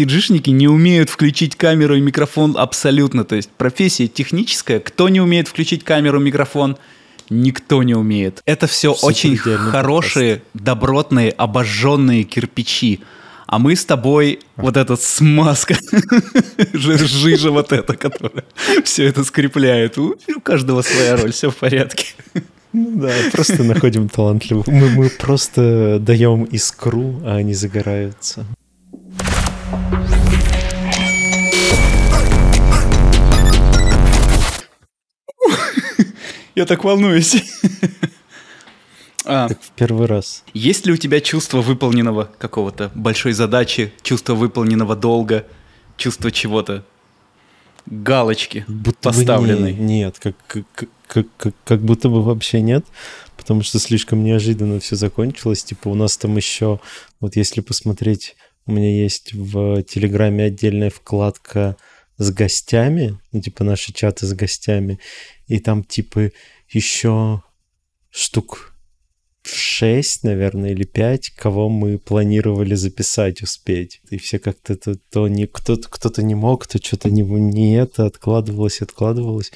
CG-шники не умеют включить камеру и микрофон абсолютно. То есть профессия техническая. Кто не умеет включить камеру и микрофон? Никто не умеет. Это все Супер очень хорошие, добротные, обожженные кирпичи. А мы с тобой вот эта смазка, жи- жижа вот эта, которая все это скрепляет. У у каждого своя роль, все в порядке. Ну да, просто находим талантливых. Мы, мы просто даем искру, а они загораются. Я так волнуюсь. А, Так в первый раз. Есть ли у тебя чувство выполненного какого-то большой задачи, чувство выполненного долга, чувство чего-то? Галочки Будто поставленной. не- нет, как, как, как, как, как будто бы вообще нет, потому что слишком неожиданно все закончилось. Типа у нас там еще, вот если посмотреть, у меня есть в Телеграме отдельная вкладка с гостями, ну, типа наши чаты с гостями, и там типа еще штук шесть, наверное, или пять, кого мы планировали записать, успеть. И все как-то то, то не, кто-то, кто-то не мог, то что-то не, не это, откладывалось, откладывалось.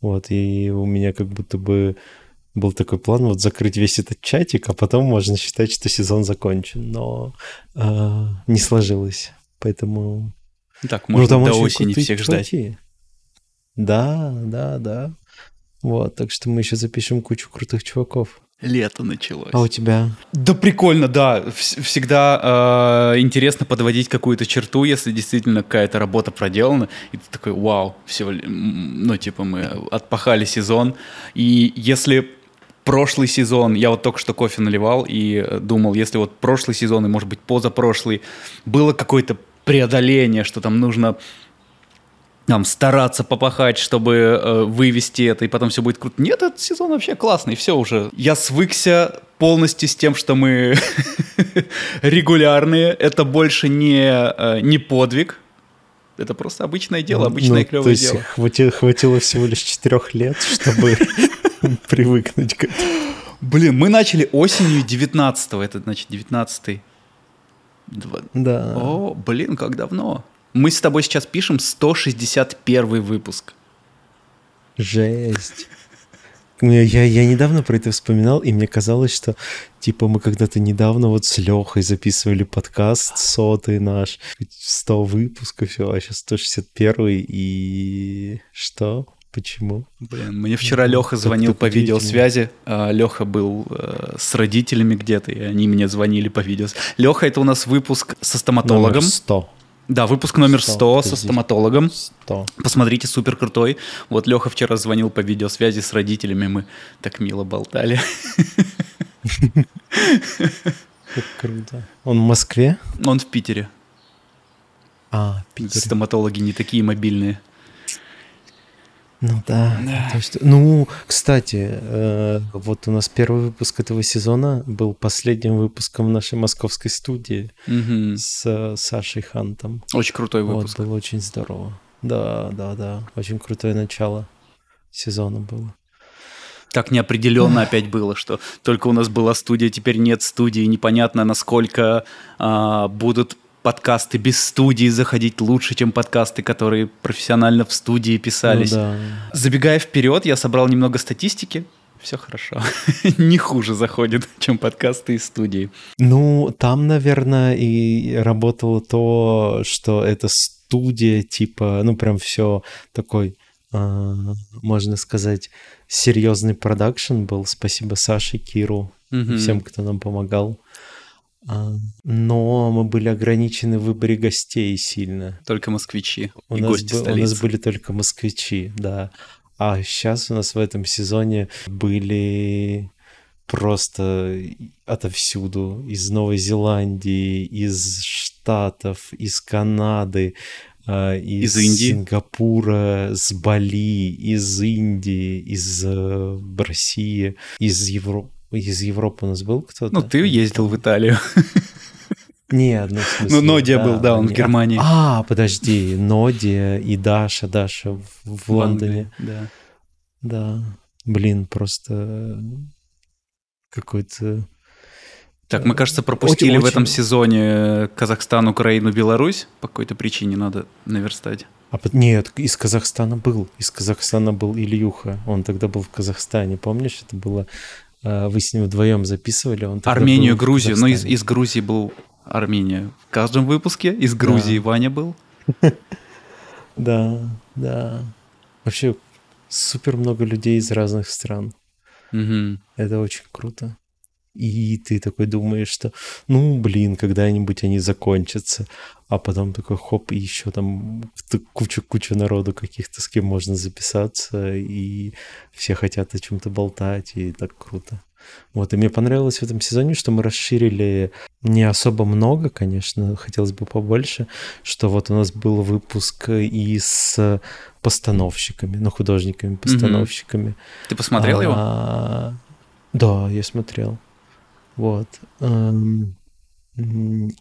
Вот, и у меня как будто бы был такой план вот закрыть весь этот чатик, а потом можно считать, что сезон закончен. Но э, не сложилось. Поэтому... Так, ну, можно там до осени всех ждать. Да, да, да. Вот, так что мы еще запишем кучу крутых чуваков. Лето началось. А у тебя? Да прикольно, да. Вс- Всегда э, интересно подводить какую-то черту, если действительно какая-то работа проделана. И ты такой, вау, все, ну типа мы отпахали сезон. И если прошлый сезон, я вот только что кофе наливал и э, думал, если вот прошлый сезон и может быть позапрошлый было какое-то преодоление, что там нужно там стараться попахать, чтобы э, вывести это, и потом все будет круто. Нет, этот сезон вообще классный, все уже. Я свыкся полностью с тем, что мы регулярные. Это больше не, э, не подвиг. Это просто обычное дело, обычное Ну, то клевое есть дело. хватило, хватило всего лишь четырех лет, чтобы привыкнуть к этому. Блин, мы начали осенью 19-го, это значит 19-й. Два- Да. О, блин, как давно. Мы с тобой сейчас пишем 161 выпуск. Жесть. Я, я, я недавно про это вспоминал, и мне казалось, что типа мы когда-то недавно вот с Лехой записывали подкаст сотый наш, 100 выпусков, все, а сейчас 161 и что? Почему? Блин, мне вчера Ну, Леха звонил по видеосвязи. Леха был э, с родителями где-то, и они мне звонили по видео. Леха, это у нас выпуск со стоматологом. Номер 100. Да, выпуск номер 100, 100 со стоматологом. 100. Посмотрите, супер крутой. Вот Леха вчера звонил по видеосвязи с родителями, мы так мило болтали. Как круто. Он в Москве? Он в Питере. А, в Питере. Стоматологи не такие мобильные. Ну да. то есть- ну, кстати, э, вот у нас первый выпуск этого сезона был последним выпуском нашей московской студии Мгм. с э, Сашей Хантом. Очень крутой Вот, выпуск. было очень здорово. Да, да, да. Очень крутое начало сезона было. Так неопределенно опять было, что только у нас была студия, теперь нет студии, непонятно, насколько а, будут подкасты без студии заходить лучше, чем подкасты, которые профессионально в студии писались. Ну да. Забегая вперед, я собрал немного статистики. Все хорошо. Не хуже заходит, чем подкасты из студии. Ну, там, наверное, и работало то, что это студия, типа, ну, прям все такой, а, можно сказать, серьезный продакшн был. Спасибо Саше, Киру, Мгм. всем, кто нам помогал. А, Но мы были ограничены в выборе гостей сильно. Только москвичи У и нас, гости бы- у нас столицы. были только москвичи, да. А сейчас у нас в этом сезоне были просто отовсюду. Из Новой Зеландии, из Штатов, из Канады, а, из, Из Индии. Сингапура, с Бали, из Индии, из э, России, из Европы. Из Европы у нас был кто-то? Ну, ты ездил в Италию. Нет, ну, в смысле, Ну, Нодия был, да, он в не- Германии. А, подожди, Нодия и Даша, Даша в, в Лондоне. Да. Да. Блин, просто какой-то Так, мы, кажется, пропустили Очень- в этом очень- сезоне Казахстан, Украину, Беларусь. По какой-то причине надо наверстать. А нет, из Казахстана был. Из Казахстана был Ильюха. Он тогда был в Казахстане. Помнишь, это было... э, Вы с ним вдвоем записывали. Он Армению, Грузию. Ну, из, из Грузии был Армения. В каждом выпуске из Грузии Ваня был. Да, да. Вообще супер много людей из разных стран. Это очень круто. И ты такой думаешь, что, ну, блин, когда-нибудь они закончатся. А потом такой хоп, и еще там куча-куча народу каких-то, с кем можно записаться, и все хотят о чем-то болтать, и так круто. Вот, и мне понравилось в этом сезоне, что мы расширили не особо много, конечно, хотелось бы побольше, что вот у нас был выпуск и с постановщиками, ну, художниками-постановщиками. Ты посмотрел его? А, Да, я смотрел. Вот. Эм,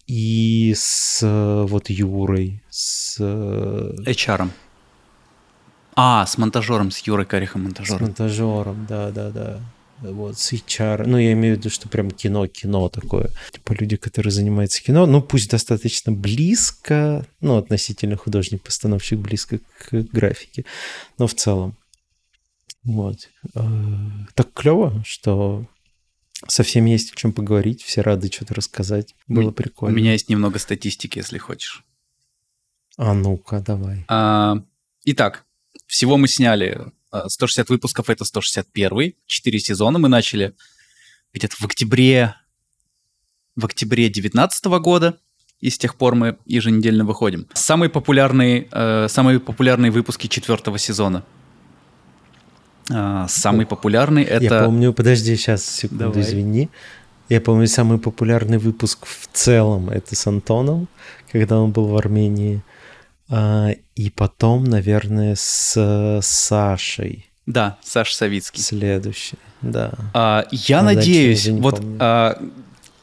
И с вот Юрой, с, э, HR. А, с монтажером, с Юрой Карихом с монтажером. монтажером, да, да, да. Вот, с HR. Ну, я имею в виду, что прям кино-кино такое. Типа люди, которые занимаются кино, ну, пусть достаточно близко, ну, относительно художник-постановщик близко к графике, но в целом. Вот. Э, Так клево, что со всеми есть о чем поговорить, все рады что-то рассказать. Было У прикольно. меня есть немного статистики, если хочешь. А ну-ка, давай. А, Итак, всего мы сняли а, 160 выпусков, это 161 4 сезона мы начали где-то в октябре, в октябре 2019 года, и с тех пор мы еженедельно выходим. Самые популярные, э, самые популярные выпуски четвертого сезона. А, Самый популярный это... Я помню, подожди, сейчас, секунду, Давай. извини. Я помню, самый популярный выпуск в целом это с Антоном, когда он был в Армении. А, и потом, наверное, с Сашей Да, Саша Савицкий. следующий. Да. А, я А надеюсь, вот помню. а,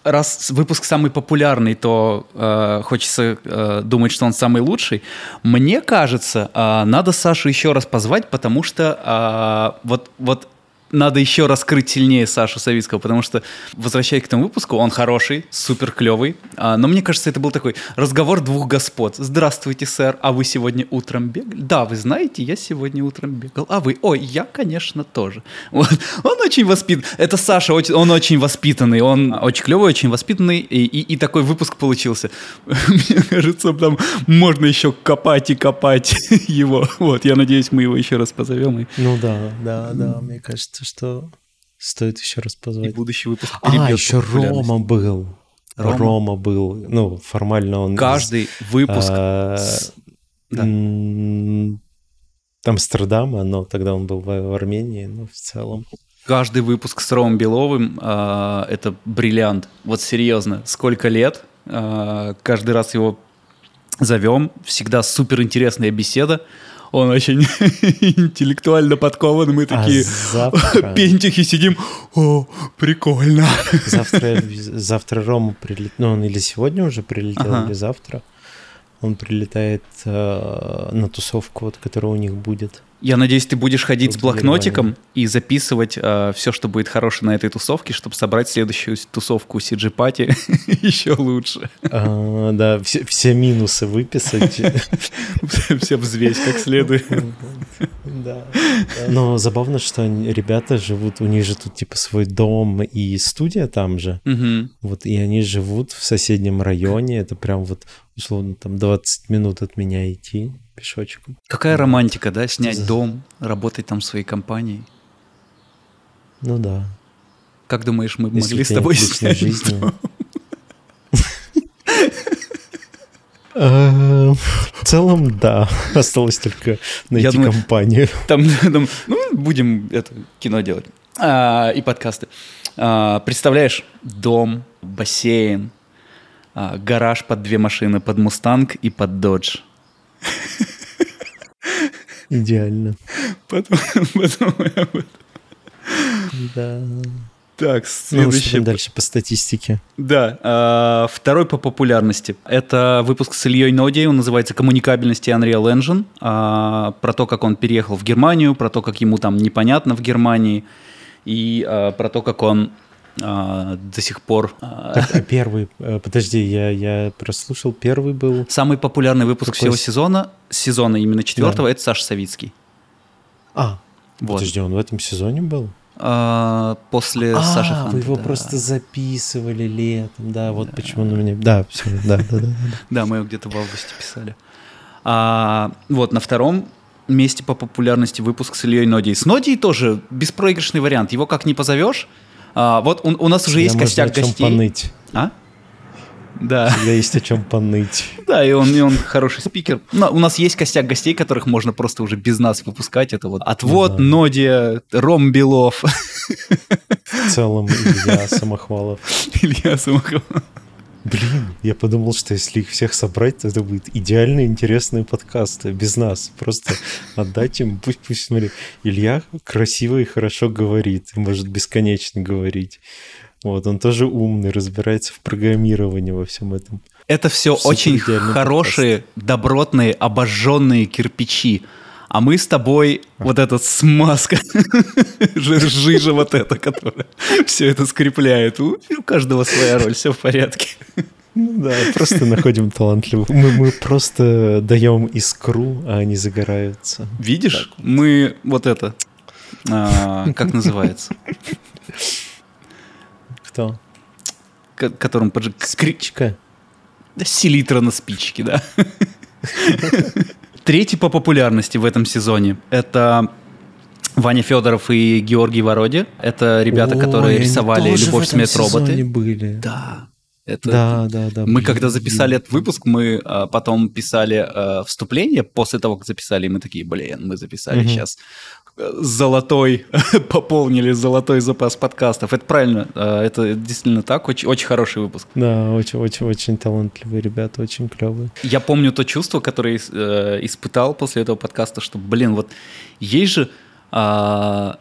раз выпуск самый популярный, то а, хочется а, думать, что он самый лучший. Мне кажется, а, надо Сашу еще раз позвать, потому что а, вот вот надо еще раскрыть сильнее Сашу Савицкого, потому что, возвращаясь к этому выпуску, он хороший, супер клевый, а, но мне кажется, это был такой разговор двух господ. Здравствуйте, сэр, а вы сегодня утром бегали? Да, вы знаете, я сегодня утром бегал. А вы? Ой, я, конечно, тоже. Вот. Он очень воспитан. Это Саша, он очень воспитанный, он очень клевый, очень воспитанный, и, и- и такой выпуск получился. Мне кажется, там можно еще копать и копать его. Вот, я надеюсь, мы его еще раз позовем, и, Ну да, да, да. Мне кажется, что стоит еще раз и позвать. будущий выпуск А, еще. Рома был. Рома? Рома, был. Ну, формально он... из, Каждый выпуск а, с- да. Амстердама, но тогда он был в, в Армении, но в целом. Каждый выпуск с Ромом Беловым а, это бриллиант. Вот серьезно, сколько лет, а, каждый раз его зовем, всегда супер интересная беседа. Он очень интеллектуально подкован, мы такие А завтра, пентихи сидим, о, прикольно. завтра, завтра Рома прилетит, ну он или сегодня уже прилетел, Ага. или завтра. Он прилетает э, на тусовку, вот, которая у них будет. Я надеюсь, ты будешь ходить с В блокнотиком и записывать все, что будет хорошее на этой тусовке, чтобы собрать следующую тусовку CG Пати еще лучше. А, да, все, все минусы выписать. Все взвесь как следует. Да. Но забавно, что ребята живут, у них же тут типа свой дом и студия там же. Вот, и они живут в соседнем районе. Это прям вот, условно, там 20 минут от меня идти пешочком. Какая романтика, да, снять за- дом, работать там в своей компании. Ну да. Как думаешь, мы Если могли с тобой снять жизни. дом? Э, В целом, да. Осталось только найти компанию. Там, там, ну, будем это кино делать. А, и подкасты. А, представляешь, дом, бассейн, а, гараж под две машины, под Мустанг и под Додж. Идеально. Потом, потом я вот- Да. Так, Ну, следующий. дальше по статистике? Да, а, второй по популярности. Это выпуск с Ильей Ноди, он называется «Коммуникабельность и Unreal Engine», а, про то, как он переехал в Германию, про то, как ему там непонятно в Германии, и а, про то, как он а, до сих пор. а, Так, а первый, э, подожди, я, я прослушал, первый был... Самый популярный выпуск Какой всего сезона, сезона именно четвертого, это Саша Савицкий. А, Вот. подожди, он в этом сезоне был? А, после а, Саши Ханта, вы его да. просто записывали летом, да, вот почему на меня... Да, все, да, да, да. да. Да, мы его где-то в августе писали. А, вот, на втором месте по популярности выпуск с Ильей Нодией. С Нодией тоже беспроигрышный вариант. Его как не позовешь. А, вот у, у нас уже есть Всегда костяк можно о чем гостей. поныть. А? Да, Всегда есть о чем поныть. да, и он, и он хороший спикер. Но у нас есть костяк гостей, которых можно просто уже без нас выпускать. Это вот Отвод, Ну да. Нодия, Ром Белов, В целом, Илья Самохвалов. Илья Самохов. Блин, я подумал, что если их всех собрать, то это будет идеально интересные подкасты без нас. Просто отдать им, пусть, пусть, смотри, Илья красиво и хорошо говорит, может бесконечно говорить. Вот, он тоже умный, разбирается в программировании во всем этом. Это все Супер очень идеальный хорошие, добротные, обожженные кирпичи. А мы с тобой вот эта смазка, жи- жижа вот эта, которая все это скрепляет. У каждого своя роль, все в порядке. Ну да, просто находим талантливых. Мы, мы просто даем искру, а они загораются. Видишь, мы вот это, а, как называется, Кто? ко- которым поджиг... Спичка. Да, селитра на спичке, да. Третий по популярности в этом сезоне – это Ваня Федоров и Георгий Вороди. Это ребята, Ой, которые рисовали «Любовь, смерть, роботы». были. Да. Это, Да, да, да. Мы блин, когда записали блин. этот выпуск, мы а, потом писали а, вступление после того, как записали, и мы такие, блин, мы записали Мгм. сейчас золотой, пополнили золотой запас подкастов. Это правильно, а, это действительно так, очень, очень хороший выпуск. Да, очень-очень-очень талантливые ребята, очень клевые. Я помню то чувство, которое э, испытал после этого подкаста, что, блин, вот есть же... а,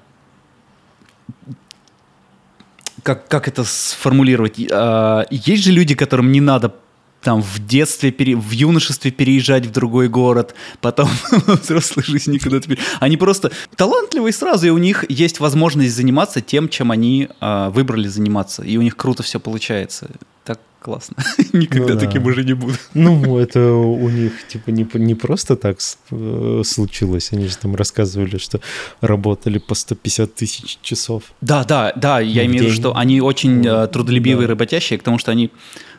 как, как это сформулировать? А, есть же люди, которым не надо там в детстве, пере- в юношестве переезжать в другой город, потом взрослой жизни куда-то пере- Они просто талантливые сразу, и у них есть возможность заниматься тем, чем они а, выбрали заниматься, и у них круто все получается. Так классно. Никогда Ну да. таким уже не буду. Ну, это у них, типа, не, не просто так э, случилось. Они же там рассказывали, что работали по 150 тысяч часов. Да, да, да, я имею в виду, что они очень э, трудолюбивые, Да. работящие, потому что они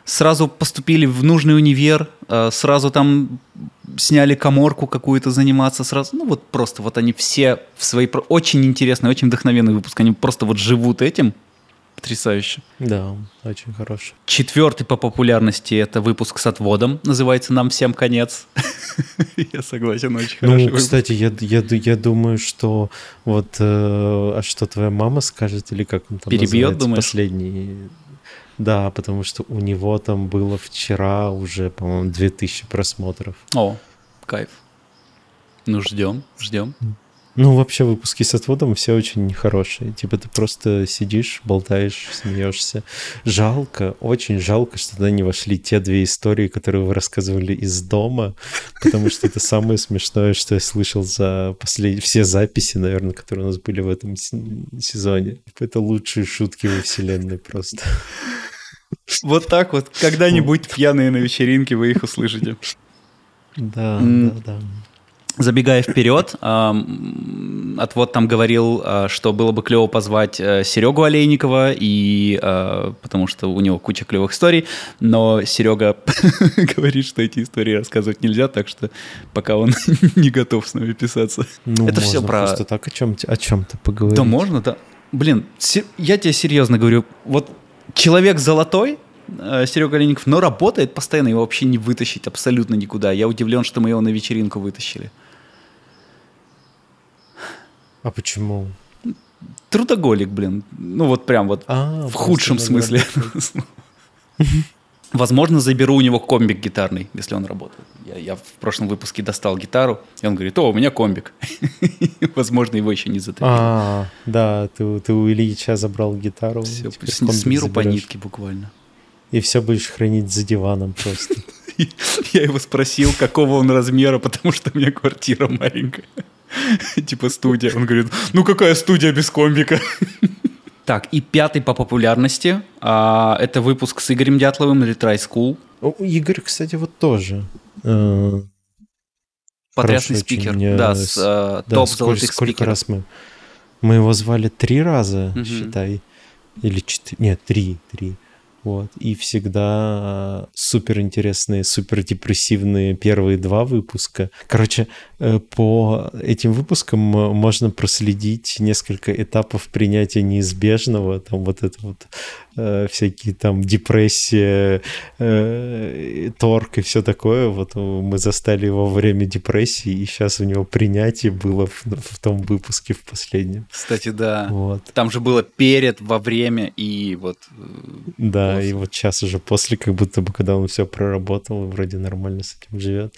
сразу поступили в нужный универ, э, сразу там сняли коморку какую-то заниматься, сразу, ну вот просто вот они все в своей про- очень интересный, очень вдохновенный выпуск, они просто вот живут этим, потрясающе. Да, очень хороший. Четвертый по популярности это выпуск с отводом, называется «Нам всем конец». Я согласен, очень хороший Ну, кстати, я, я, ду- я думаю, что вот э, а что твоя мама скажет, или как он там Перебьет, думаешь? последний. Да, потому что у него там было вчера уже, по-моему, 2000 просмотров. О, кайф. Ну, ждем, ждем. Ну, вообще, выпуски с отводом все очень хорошие. Типа ты просто сидишь, болтаешь, смеешься. Жалко, очень жалко, что туда не вошли те две истории, которые вы рассказывали из дома, потому что это самое смешное, что я слышал за последние... Все записи, наверное, которые у нас были в этом сезоне. Это лучшие шутки во вселенной просто. Вот так вот. Когда-нибудь пьяные на вечеринке вы их услышите. Да, да, да. Забегая вперед, ам, отвод там говорил, а, что было бы клево позвать э, Серегу Олейникова, и, а, потому что у него куча клевых историй, но Серега говорит, что эти истории рассказывать нельзя, так что пока он не готов с нами писаться. Ну, Это можно про- Просто так о чем-то о чем-то поговорить. Да можно, да. Блин, я тебе серьезно говорю, вот человек золотой, э, Серега Олейников, но работает постоянно, его вообще не вытащить абсолютно никуда. Я удивлен, что мы его на вечеринку вытащили. А почему? Трудоголик, блин. Ну вот прям вот А, в худшем смысле. Возможно, заберу у него комбик гитарный, если он работает. Я, я в прошлом выпуске достал гитару, и он говорит, о, у меня комбик. Возможно, его еще не затопили. А, да, ты, ты у Ильича забрал гитару. Все, с, с миру по заберешь. нитке буквально. И все будешь хранить за диваном просто. Я его спросил, какого он размера, потому что у меня квартира маленькая. Типа студия. Он говорит, ну какая студия без комбика? Так, и пятый по популярности. а, это выпуск с Игорем Дятловым Retry School. О, Игорь, кстати, вот тоже. Э, Потрясный спикер. очень, э, да, с- э, Да, топ сколько, золотых сколько спикеров. раз мы... Мы его звали три раза, Мгм. считай. Или четыре... Нет, три. Три. Вот. И всегда супер интересные, супер депрессивные первые два выпуска. Короче, э, по этим выпускам э, можно проследить несколько этапов принятия неизбежного. Там вот это вот э, всякие там депрессия, э, торг и все такое. Вот э, мы застали его во время депрессии, и сейчас у него принятие было в, в том выпуске в последнем. Кстати, да. Вот. Там же было перед, во время и вот... э, Да, и вот сейчас уже после, как будто бы, когда он все проработал, вроде нормально с этим живет.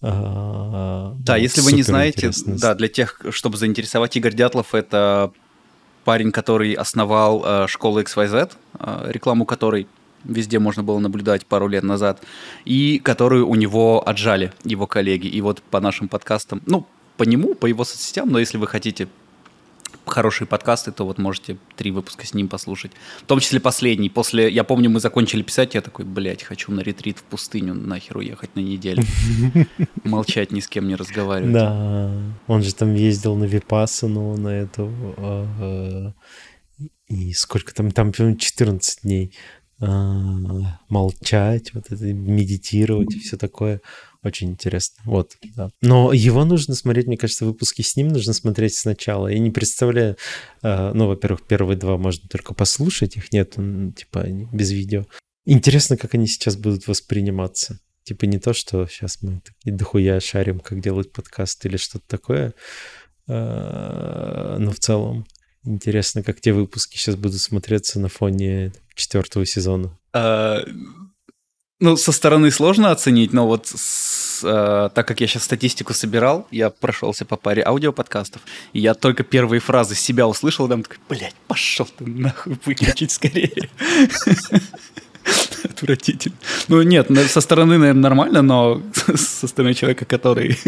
А, Да, вот если вы не знаете, да, для тех, чтобы заинтересовать, Игорь Дятлов это парень, который основал э, школу XYZ, э, рекламу которой везде можно было наблюдать пару лет назад, и которую у него отжали его коллеги. И вот по нашим подкастам, ну, по нему, по его соцсетям, но если вы хотите хорошие подкасты, то вот можете три выпуска с ним послушать. В том числе последний. После, я помню, мы закончили писать, я такой, блядь, хочу на ретрит в пустыню, нахер уехать на неделю. Молчать, ни с кем не разговаривать. Да, он же там ездил на Випассану, на эту... а, и сколько там, там, по-моему, 14 дней. а, молчать, вот это, медитировать и все такое. Очень интересно. Вот, да. Но его нужно смотреть, мне кажется, выпуски с ним нужно смотреть сначала. Я не представляю, а, ну, во-первых, первые два можно только послушать, их нет, типа, без видео. Интересно, как они сейчас будут восприниматься. Типа не то, что сейчас мы такие дохуя шарим, как делать подкаст или что-то такое, а, но в целом интересно, как те выпуски сейчас будут смотреться на фоне четвертого сезона. Ну, со стороны сложно оценить, но вот с, а, так как я сейчас статистику собирал, я прошелся по паре аудиоподкастов, и я только первые фразы себя услышал, и там такой, блядь, пошел ты нахуй, выключить скорее. Отвратительно. Ну, нет, на- со стороны, наверное, нормально, но со стороны человека, который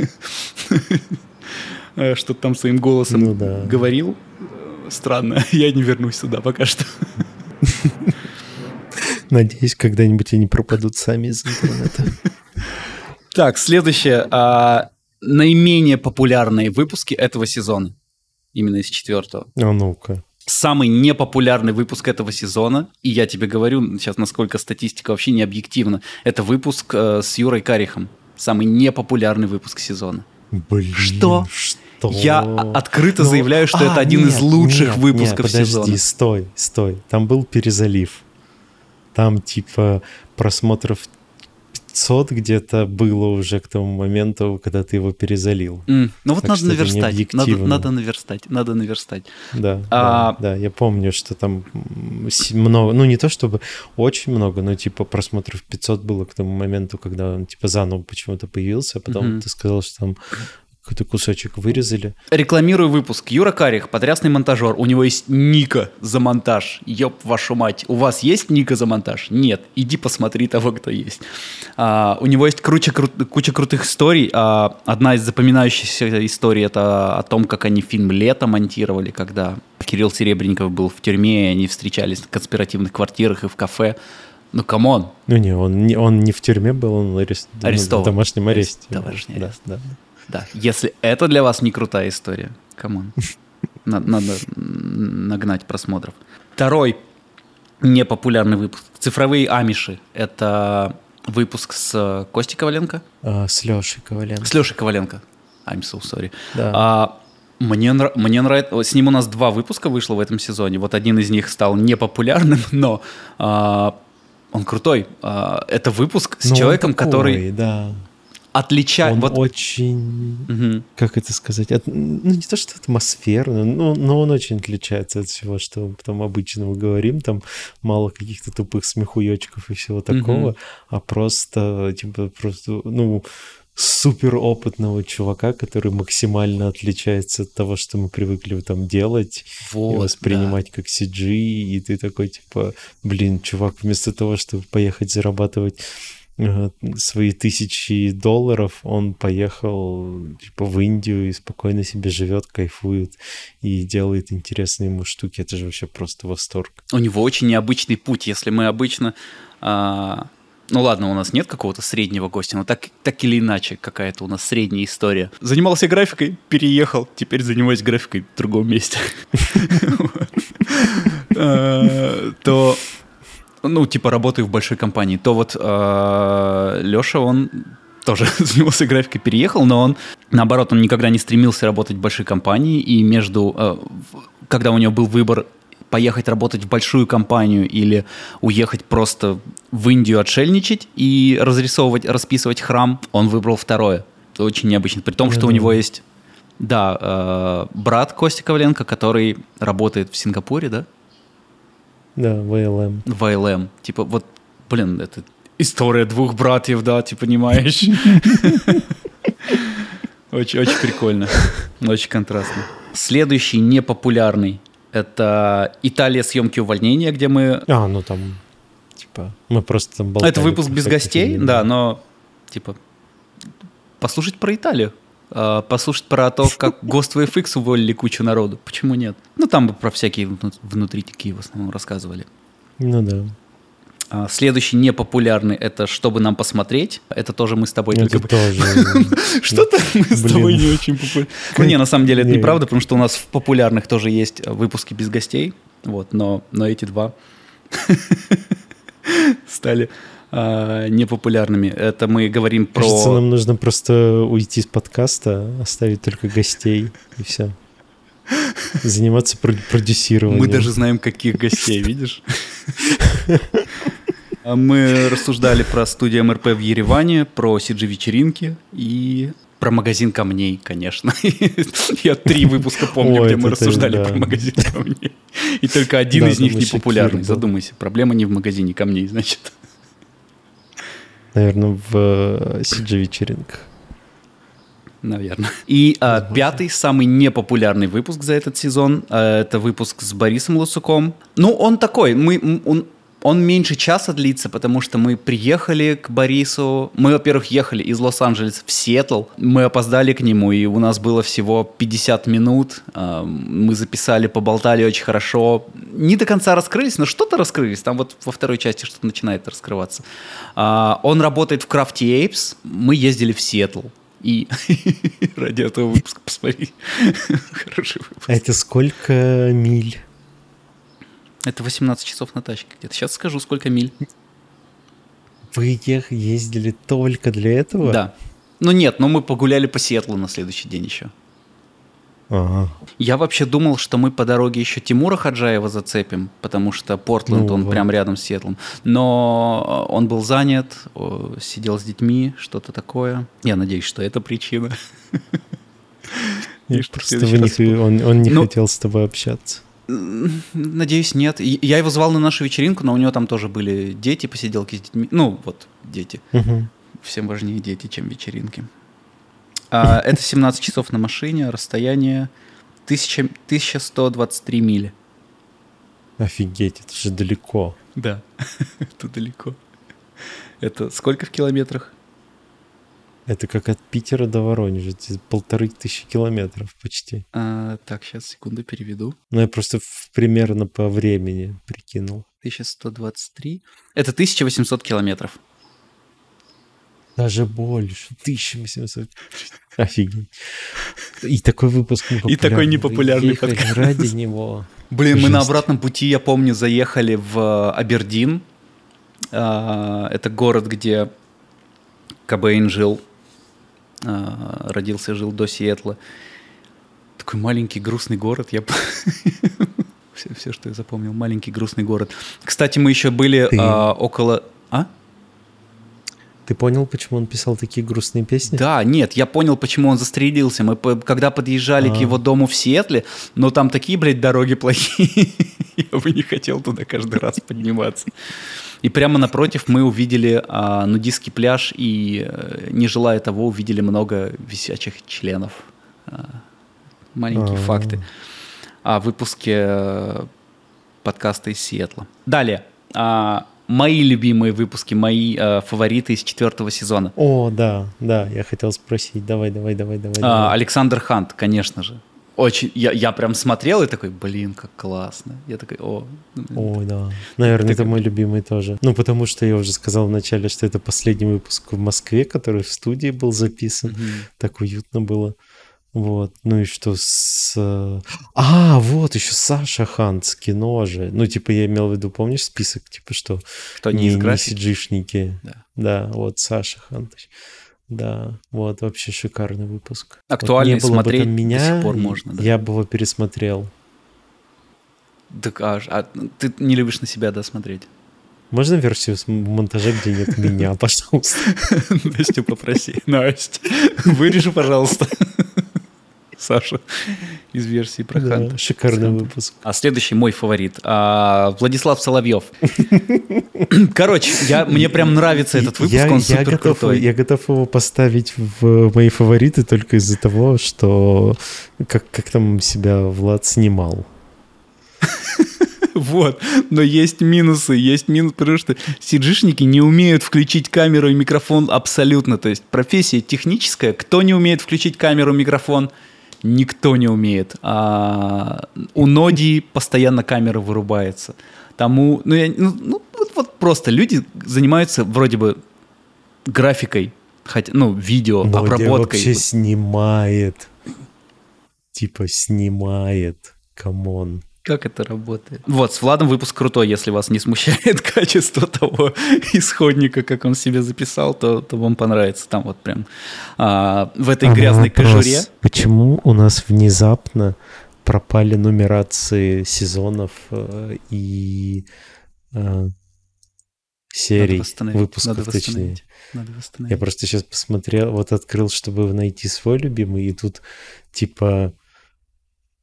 э, что-то там своим голосом Ну да. говорил, э, странно. Я не вернусь сюда пока что. Надеюсь, когда-нибудь они пропадут сами из интернета. Так, следующее. а, наименее популярные выпуски этого сезона. Именно из четвертого. А ну-ка. Самый непопулярный выпуск этого сезона, и я тебе говорю сейчас, насколько статистика вообще не объективна, это выпуск э, с Юрой Карихом. Самый непопулярный выпуск сезона. Блин, Что? Что? Я открыто Ну, заявляю, что а, это один из нет, лучших нет, выпусков нет, подожди, сезона. стой, стой. Там был перезалив. Там типа просмотров 500 где-то было уже к тому моменту, когда ты его перезалил. М, Ну вот Так надо наверстать. Надо, надо наверстать. Надо наверстать. Да, А- да, да, я помню, что там много, ну не то чтобы очень много, но типа просмотров 500 было к тому моменту, когда он типа заново почему-то появился, а потом Мгм. ты сказал, что там какой-то кусочек вырезали. Рекламирую выпуск. Юра Карих, потрясный монтажер. У него есть Ника за монтаж. Ёб вашу мать. У вас есть Ника за монтаж? Нет. Иди посмотри того, кто есть. А, у него есть круче, кру- куча крутых историй. А, одна из запоминающихся историй это о том, как они фильм «Лето» монтировали, когда Кирилл Серебренников был в тюрьме, и они встречались в конспиративных квартирах и в кафе. Ну, come on. Ну не, он не, он не в тюрьме был, он арест... Арестован. в домашнем аресте. Домашний арест. да. Да, если это для вас не крутая история, come on. Надо, нагнать просмотров. Второй непопулярный выпуск. Цифровые амиши. Это выпуск с Костей Коваленко. А, с Лешей Коваленко. С Лешей Коваленко. I'm so sorry. Да. А, мне, мне нравится... С ним у нас два выпуска вышло в этом сезоне. Вот один из них стал непопулярным, но а, он крутой. А, это выпуск с Ну, человеком, такой, который Да. Отличает... Он Вот, очень... Мгм. Как это сказать? От- ну, не то, что атмосферно, но, но он очень отличается от всего, что там обычно мы говорим. Там мало каких-то тупых смехуёчков и всего такого, Мгм. а просто, типа, просто, ну, супер опытного чувака, который максимально отличается от того, что мы привыкли там делать и Вот, воспринимать как CG, и ты такой, типа, блин, чувак, вместо того, чтобы поехать зарабатывать свои тысячи долларов, он поехал типа в Индию и спокойно себе живет, кайфует и делает интересные ему штуки. Это же вообще просто восторг. У него очень необычный путь. Если мы обычно а, ну ладно, у нас нет какого-то среднего гостя, но так, так или иначе какая-то у нас средняя история. Занимался графикой, переехал, теперь занимаюсь графикой в другом месте. Э, то, ну, типа работаю в большой компании, то вот э, Леша, он тоже занимался графикой, переехал, но он, наоборот, он никогда не стремился работать в большой компании, и между, э, когда у него был выбор поехать работать в большую компанию или уехать просто в Индию отшельничать и разрисовывать, расписывать храм, он выбрал второе. Это очень необычно. При том, что у него есть, да, э, брат Костя Коваленко, который работает в Сингапуре, да? Да, в АЛМ. В АЛМ. Типа, вот, блин, это история двух братьев, да, ты понимаешь? Очень, очень прикольно. Очень контрастно. Следующий непопулярный это Италия съемки увольнения, где мы... А, ну там, типа, мы просто там болтали. Это выпуск без гостей, да, но, типа, послушать про Италию. А, послушать про то, как Ghost VFX уволили кучу народу. Почему нет? Ну, там про всякие внутри такие в основном рассказывали. Ну да. А, следующий непопулярный это чтобы нам посмотреть. Это тоже мы с тобой это тоже. Что-то мы с тобой не очень популярны. Ну не, на самом деле это неправда, потому что у нас в популярных тоже есть выпуски без гостей. Вот, но, но эти два стали а, непопулярными. Это мы говорим про... Кажется, нам нужно просто уйти с подкаста, оставить только гостей, и все. Заниматься продюсированием. Мы даже знаем, каких гостей, видишь? Мы рассуждали про студию МРП в Ереване, про CG-вечеринки и про магазин камней, конечно. Я три выпуска помню, где мы рассуждали про магазин камней. И только один из них не популярный. Задумайся, проблема не в магазине камней, значит. Наверное, в CG-вечеринках. Наверное. И а, пятый, самый непопулярный выпуск за этот сезон, а, это выпуск с Борисом Лусуком. Ну, он такой, мы, он, он меньше часа длится, потому что мы приехали к Борису. Мы, во-первых, ехали из Лос-Анджелеса в Сиэтл. Мы опоздали к нему, и у нас было всего 50 минут. А, мы записали, поболтали очень хорошо. Не до конца раскрылись, но что-то раскрылись. Там вот во второй части что-то начинает раскрываться. А, он работает в Crafty Apes. Мы ездили в Сиэтл. И ради этого выпуска посмотри. Хороший выпуск. А это сколько миль? Это 18 часов на тачке где-то. Сейчас скажу, сколько миль. Вы ездили только для этого? Да. Ну нет, но мы погуляли по Сиэтлу на следующий день еще. Ага. Я вообще думал, что мы по дороге еще Тимура Хаджаева зацепим, потому что Портленд, ну, он вот. прям рядом с Сиэтлом. Но он был занят, сидел с детьми, что-то такое. Я надеюсь, что это причина. Нет, просто не, он, он не ну, хотел с тобой общаться. Надеюсь, нет. Я его звал на нашу вечеринку, но у него там тоже были дети, посиделки с детьми. Ну, вот, дети. Угу. Всем важнее дети, чем вечеринки. А, это 17 часов на машине, расстояние 1000, 1123 мили. Офигеть, это же далеко. Да, это далеко. Это сколько в километрах? Это как от Питера до Воронежа, полторы тысячи километров почти. А, так, сейчас, секунду, переведу. Ну, я просто в, примерно по времени прикинул. 1123. Это 1800 километров. Даже больше. 1800. Офигеть. И такой выпуск И такой непопулярный подкаст. ради него. Блин, Жесть. мы на обратном пути, я помню, заехали в э, Абердин. А, это город, где Кобейн жил. А, родился, жил до Сиэтла. Такой маленький грустный город. Я все, все, что я запомнил. Маленький грустный город. Кстати, мы еще были а, около... А? Ты понял, почему он писал такие грустные песни? Да, нет, я понял, почему он застрелился. Мы когда подъезжали А-а-а. к а. его дому в Сиэтле, но там такие, блядь, дороги плохие. я бы не хотел туда каждый раз подниматься. И прямо напротив мы увидели а, нудистский пляж и, а, не желая того, увидели много висячих членов. А, маленькие А-а-а. факты о выпуске э, подкаста из Сиэтла. Далее. А, мои любимые выпуски, мои э, фавориты из четвертого сезона. О, да, да, я хотел спросить. Давай, давай, давай, давай. А, давай. Александр Хант, конечно же. Очень, я, я прям смотрел и такой, блин, как классно. Я такой, о. Ой, да. Наверное, это мой любимый тоже. Ну, потому что я уже сказал вначале, что это последний выпуск в Москве, который в студии был записан. Угу. Так уютно было. Вот, ну и что с... А, вот еще Саша Хант с кино же. Ну, типа, я имел в виду, помнишь список, типа, что... Что не, не из графики? Да. да, вот Саша Хант. Да, вот вообще шикарный выпуск. Актуальный вот не было смотреть бы там меня, до сих пор можно. Да. Я бы его пересмотрел. Так, а, а ты не любишь на себя, да, смотреть? Можно версию с монтажа, где нет меня, пожалуйста? Настю попроси. Настя, вырежи, пожалуйста. Саша из версии про да, Ханта. Шикарный выпуск. А следующий мой фаворит. А, Владислав Соловьев. Короче, я, мне прям нравится этот выпуск, я, он супер готов, крутой. Я готов его поставить в мои фавориты только из-за того, что как, как там себя Влад снимал. Вот. Но есть минусы, есть минусы, потому что сиджишники не умеют включить камеру и микрофон абсолютно. То есть профессия техническая. Кто не умеет включить камеру и микрофон? Никто не умеет. А у Ноди постоянно камера вырубается. Тому, ну, я, ну, ну вот, вот просто люди занимаются вроде бы графикой, хотя, ну, видео, Ноди обработкой. вообще снимает. Типа снимает. Come on. Как это работает? Вот, с Владом выпуск крутой, если вас не смущает качество того исходника, как он себе записал, то, то вам понравится. Там вот прям а, в этой а грязной вопрос, кожуре. Почему у нас внезапно пропали нумерации сезонов э, и э, серий, выпусков Надо точнее? Надо Я просто сейчас посмотрел, вот открыл, чтобы найти свой любимый, и тут типа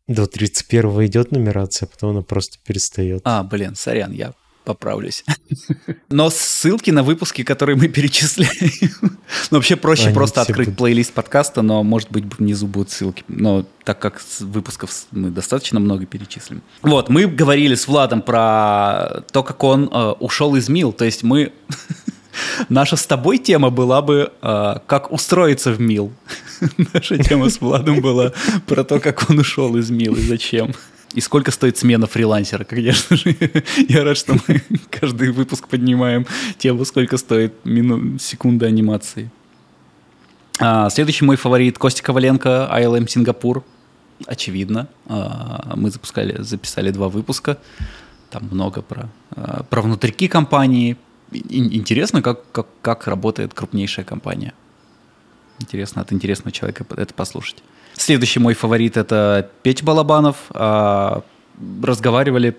до 31 идет нумерация, а потом она просто перестает. А, блин, сорян, я поправлюсь. Но ссылки на выпуски, которые мы перечисляем. ну, вообще проще Они просто открыть будут... плейлист подкаста, но, может быть, внизу будут ссылки. Но так как выпусков мы достаточно много перечислим. Вот, мы говорили с Владом про то, как он э, ушел из МИЛ. То есть мы... Наша с тобой тема была бы, э, как устроиться в МИЛ. Наша тема с Владом была про то, как он ушел из МИЛ и зачем. И сколько стоит смена фрилансера, конечно же. Я рад, что мы каждый выпуск поднимаем тему, сколько стоит мину... секунда анимации. А, следующий мой фаворит Костя Коваленко, ILM Сингапур. Очевидно. А, мы запускали, записали два выпуска. Там много про, а, про внутрики компании. Интересно, как, как, как работает крупнейшая компания. Интересно от интересного человека это послушать. Следующий мой фаворит это Петь Балабанов. А, разговаривали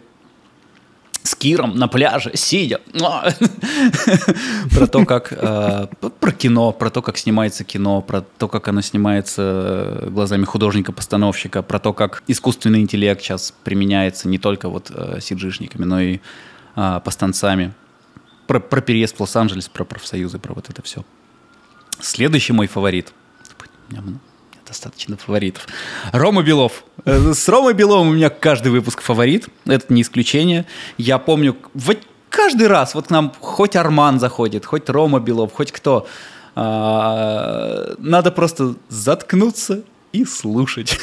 с Киром на пляже, сидя. про то, как... А, про кино, про то, как снимается кино, про то, как оно снимается глазами художника-постановщика, про то, как искусственный интеллект сейчас применяется не только вот сиджишниками, но и а, постанцами. Про, про переезд в Лос-Анджелес, про профсоюзы, про вот это все. Следующий мой фаворит. У меня достаточно фаворитов. Рома Белов. Э, с Ромой Беловым у меня каждый выпуск фаворит. Это не исключение. Я помню, вот каждый раз вот к нам хоть Арман заходит, хоть Рома Белов, хоть кто. А, надо просто заткнуться и слушать.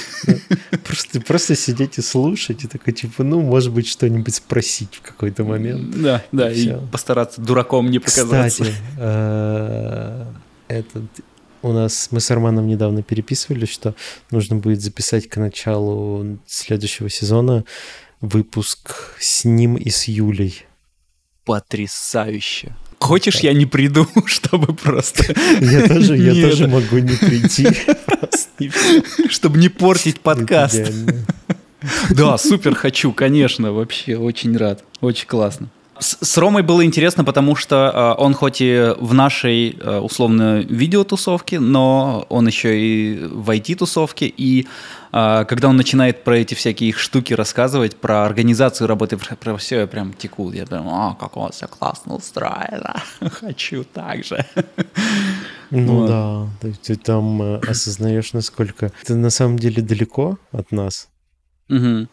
Просто, просто сидеть и слушать, и такой, типа, ну, может быть, что-нибудь спросить в какой-то момент. Да, да, и, и постараться дураком не показаться. Кстати, э, этот у нас мы с Арманом недавно переписывали, что нужно будет записать к началу следующего сезона выпуск с ним и с Юлей. Потрясающе. Хочешь, я не приду, чтобы просто... Я тоже, я тоже могу не прийти. Чтобы не портить подкаст. Да, супер хочу, конечно, вообще очень рад. Очень классно. С, с Ромой было интересно, потому что э, он хоть и в нашей э, условно видеотусовке, но он еще и в IT-тусовке, и э, когда он начинает про эти всякие их штуки рассказывать, про организацию работы, про, про все, я прям теку, я прям, а, как у вас все классно устроено, хочу так же. Ну вот. да, ты, ты там э, осознаешь, насколько это на самом деле далеко от нас. Угу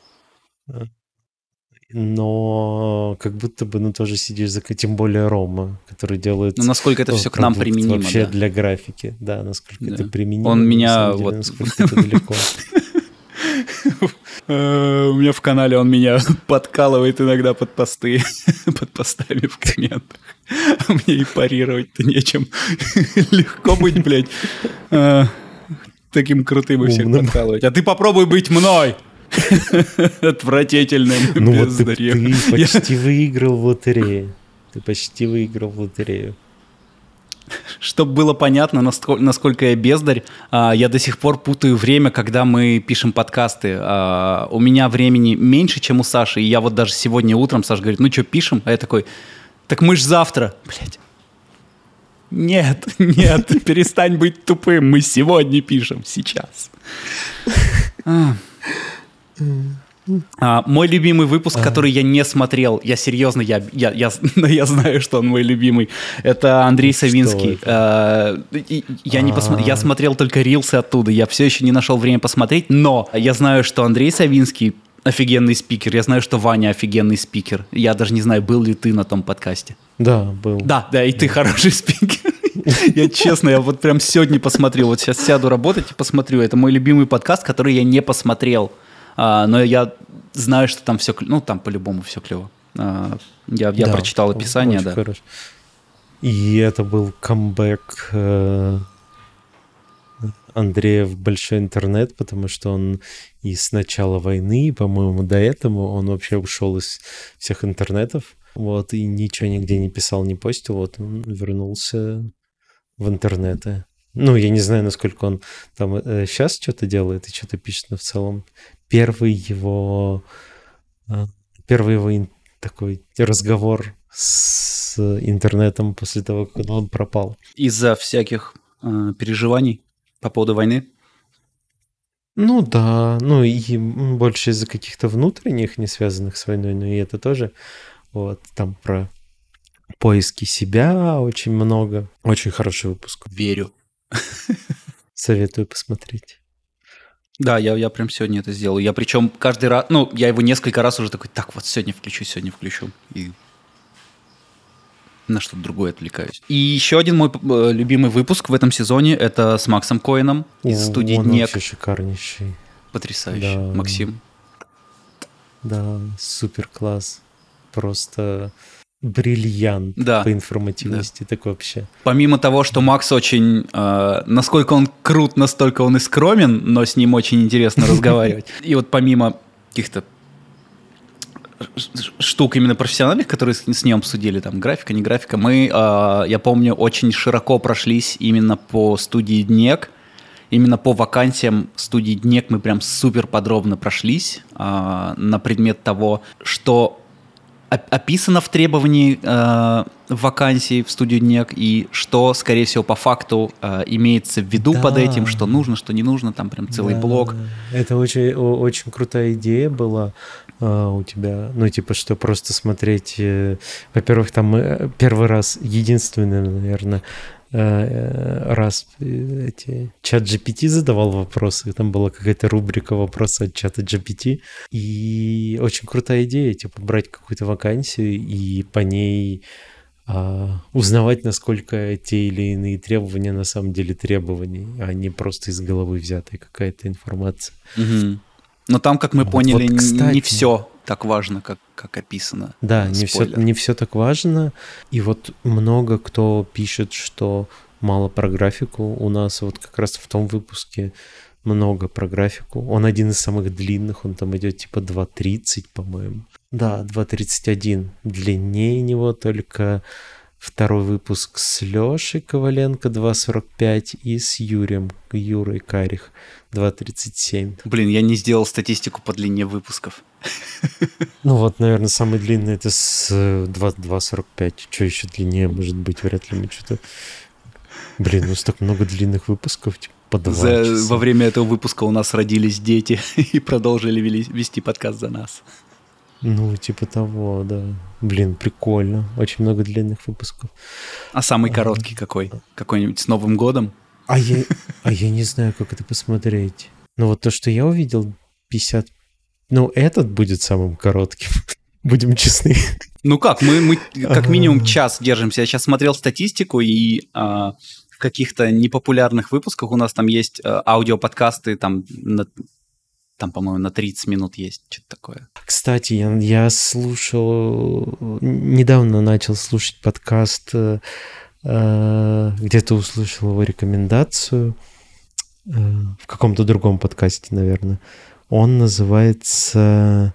но как будто бы, ну, тоже сидишь за... Тем более Рома, который делает... Ну, насколько это все к нам применимо, Вообще да. для графики, да, насколько Да. это применимо. Он меня деле, вот- Насколько это далеко. Э, У меня в канале он меня подкалывает иногда под посты, под постами в комментах. А мне и парировать-то нечем. Легко быть, блядь, э, таким крутым и всех подкалывать. А ты попробуй быть мной! Отвратительным Ну вот ты, ты Я- почти выиграл в лотерее. Ты почти выиграл в лотерею. Чтобы было понятно, наско- насколько я бездарь, а, я до сих пор путаю время, когда мы пишем подкасты. А, У меня времени меньше, чем у Саши, и я вот даже сегодня утром, Саша говорит, ну что, пишем? А я такой, так мы ж завтра. Блять. Нет, нет, перестань быть тупым, мы сегодня пишем, сейчас. А. А, мой любимый выпуск, который я не смотрел, я серьезно, я, я, я, я знаю, что он мой любимый, это Андрей Что Савинский. А, и- я, не посмо- я А. смотрел только рилсы оттуда, я все еще не нашел время посмотреть, но я знаю, что Андрей Савинский офигенный спикер, я знаю, что Ваня офигенный спикер. Я даже не знаю, был ли ты на том подкасте. Да, был. Да, да, и ты хороший спикер. Я честно, я вот прям сегодня посмотрю, вот сейчас сяду работать и посмотрю. Это мой любимый подкаст, который я не посмотрел. А, но я знаю, что там все, ну там по-любому все клево. А, я я Да, прочитал описание, да. хорош. И это был камбэк э, Андрея в большой интернет, потому что он и с начала войны, по-моему, до этого он вообще ушел из всех интернетов. Вот, и ничего нигде не писал, не постил. Вот он вернулся в интернеты. Ну, я не знаю, насколько он там сейчас что-то делает и что-то пишет, но в целом первый его э, первый его такой разговор с интернетом после того, как он пропал. Из-за всяких э, переживаний по поводу войны. Ну да, ну и больше из-за каких-то внутренних, не связанных с войной, но и это тоже. Вот, там про поиски себя очень много. Очень хороший выпуск. Верю. Советую посмотреть. Да, я, я прям сегодня это сделал. Я причем каждый раз, ну, я его несколько раз уже такой, так, вот сегодня включу, сегодня включу. И на что-то другое отвлекаюсь. И еще один мой э, любимый выпуск в этом сезоне это с Максом Коином из студии он ДНЕК. вообще шикарнейший. Потрясающе. Да. Максим. Да, супер класс. Просто бриллиант Да, по информативности. Так вообще. Помимо того, что Макс очень... э, насколько он крут, настолько он и скромен, но с ним очень интересно разговаривать. И вот помимо каких-то штук именно профессиональных, которые с, с ним обсудили, там, графика, не графика, мы, э, я помню, очень широко прошлись именно по студии ДНЕК, именно по вакансиям студии ДНЕК мы прям супер подробно прошлись э, на предмет того, что описано в требовании э, вакансии в студию ДНЕК и что, скорее всего, по факту э, имеется в виду под Да. этим, что нужно, что не нужно, там прям целый Да, блок. Это очень, очень крутая идея была а, у тебя. Ну, типа, что просто смотреть... э, Во-первых, там э, первый раз, единственный, наверное, э, раз э, эти, чат GPT задавал вопросы, там была какая-то рубрика вопросы от чата GPT, и очень крутая идея, типа, брать какую-то вакансию и по ней а, узнавать, насколько те или иные требования на самом деле требования, а не просто из головы взятая какая-то информация. Мгм. Но там, как мы Вот- поняли, вот, кстати. не все так важно, как, как описано. Да, не все, не все так важно. И вот много кто пишет, что мало про графику. У нас вот как раз в том выпуске много про графику. Он один из самых длинных, он там идет типа 2.30, по-моему. Да, 2.31. Длиннее него только второй выпуск с Лешей Коваленко 2.45 и с Юрием, Юрой Карих 2.37. Блин, я не сделал статистику по длине выпусков. Ну вот, наверное, самый длинный это с э, 2 2.45. Что еще длиннее может быть? Вряд ли мы что-то... Блин, у нас так много длинных выпусков, типа по два За- часа. во время этого выпуска у нас родились дети и продолжили вели- вести подкаст за нас. Ну, типа того, да. Блин, прикольно. Очень много длинных выпусков. А самый короткий какой? Какой-нибудь с Новым годом? А я, а я не знаю, как это посмотреть. Ну вот то, что я увидел, 50... Ну, этот будет самым коротким. Будем честны. Ну как, мы, мы как минимум час держимся. Я сейчас смотрел статистику, и а, в каких-то непопулярных выпусках у нас там есть а, аудиоподкасты, там, на, там, по-моему, на 30 минут есть, что-то такое. Кстати, я, я слушал, недавно начал слушать подкаст, э где-то услышал его рекомендацию, э, в каком-то другом подкасте, наверное. Он называется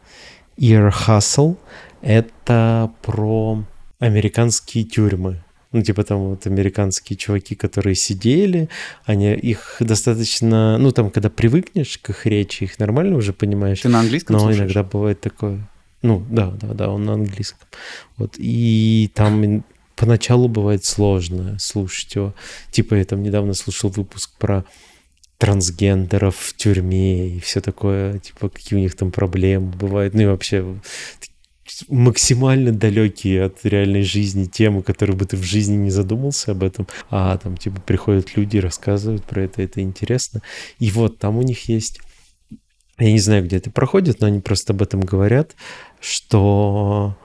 Ear Hustle — это про американские тюрьмы. Ну, типа там вот американские чуваки, которые сидели, они их достаточно, ну, там, когда привыкнешь к их речи, их нормально уже понимаешь. Ты на английском Но слушаешь? иногда бывает такое. Ну, да, да, да, он на английском. Вот, и там поначалу бывает сложно слушать его. Типа я там недавно слушал выпуск про трансгендеров в тюрьме и все такое, типа, какие у них там проблемы бывают, ну и вообще максимально далекие от реальной жизни темы, которые бы ты в жизни не задумался об этом, а там типа приходят люди, рассказывают про это, это интересно. И вот там у них есть, я не знаю, где это проходит, но они просто об этом говорят, что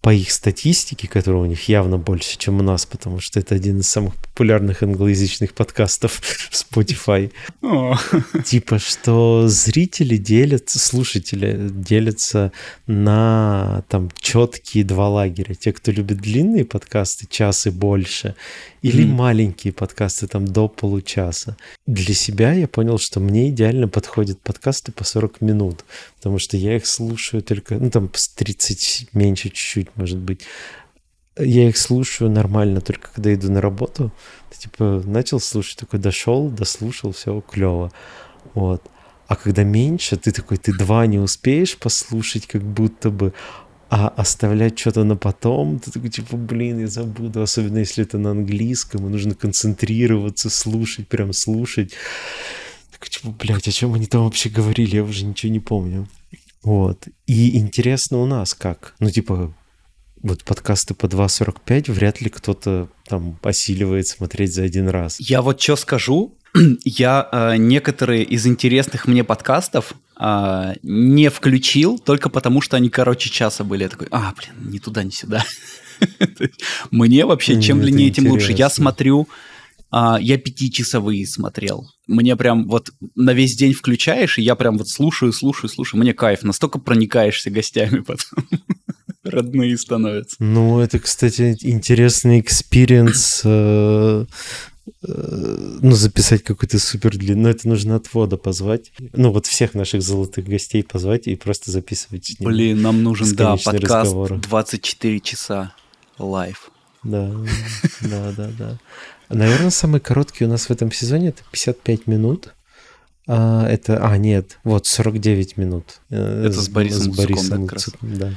по их статистике, которая у них явно больше, чем у нас, потому что это один из самых популярных англоязычных подкастов в Spotify. Типа, что зрители делятся, слушатели делятся на там четкие два лагеря. Те, кто любит длинные подкасты, час и больше, или mm. маленькие подкасты там до получаса. Для себя я понял, что мне идеально подходят подкасты по 40 минут, потому что я их слушаю только, ну там с 30 меньше чуть-чуть, может быть. Я их слушаю нормально только когда иду на работу. Ты, типа, начал слушать, такой дошел, дослушал, все клево. Вот. А когда меньше, ты такой, ты два не успеешь послушать, как будто бы, а оставлять что-то на потом, ты такой, типа, блин, я забуду, особенно если это на английском, и нужно концентрироваться, слушать, прям слушать. Такой, типа, блядь, о чем они там вообще говорили, я уже ничего не помню. Вот. И интересно у нас как? Ну, типа, вот подкасты по 2.45 вряд ли кто-то там осиливает смотреть за один раз. Я вот что скажу, я э, некоторые из интересных мне подкастов э, не включил только потому, что они короче часа были. Я такой, а, блин, ни туда, ни сюда. Мне вообще, чем длиннее, тем лучше. Я смотрю, а, я пятичасовые смотрел. Мне прям вот на весь день включаешь, и я прям вот слушаю, слушаю, слушаю. Мне кайф. Настолько проникаешься гостями потом родные становятся. Ну, это, кстати, интересный experience. Э, ну, записать какой-то супер длинный. Но это нужно отвода позвать. Ну, вот всех наших золотых гостей позвать и просто записывать Блин, нам нужен, да, подкаст разговоры. 24 часа live. Да, да, да, да. Наверное, самый короткий у нас в этом сезоне это 55 минут. А, это, а, нет, вот 49 минут. Э, это с, с Борисом, с Борисом Луцуком, да, да.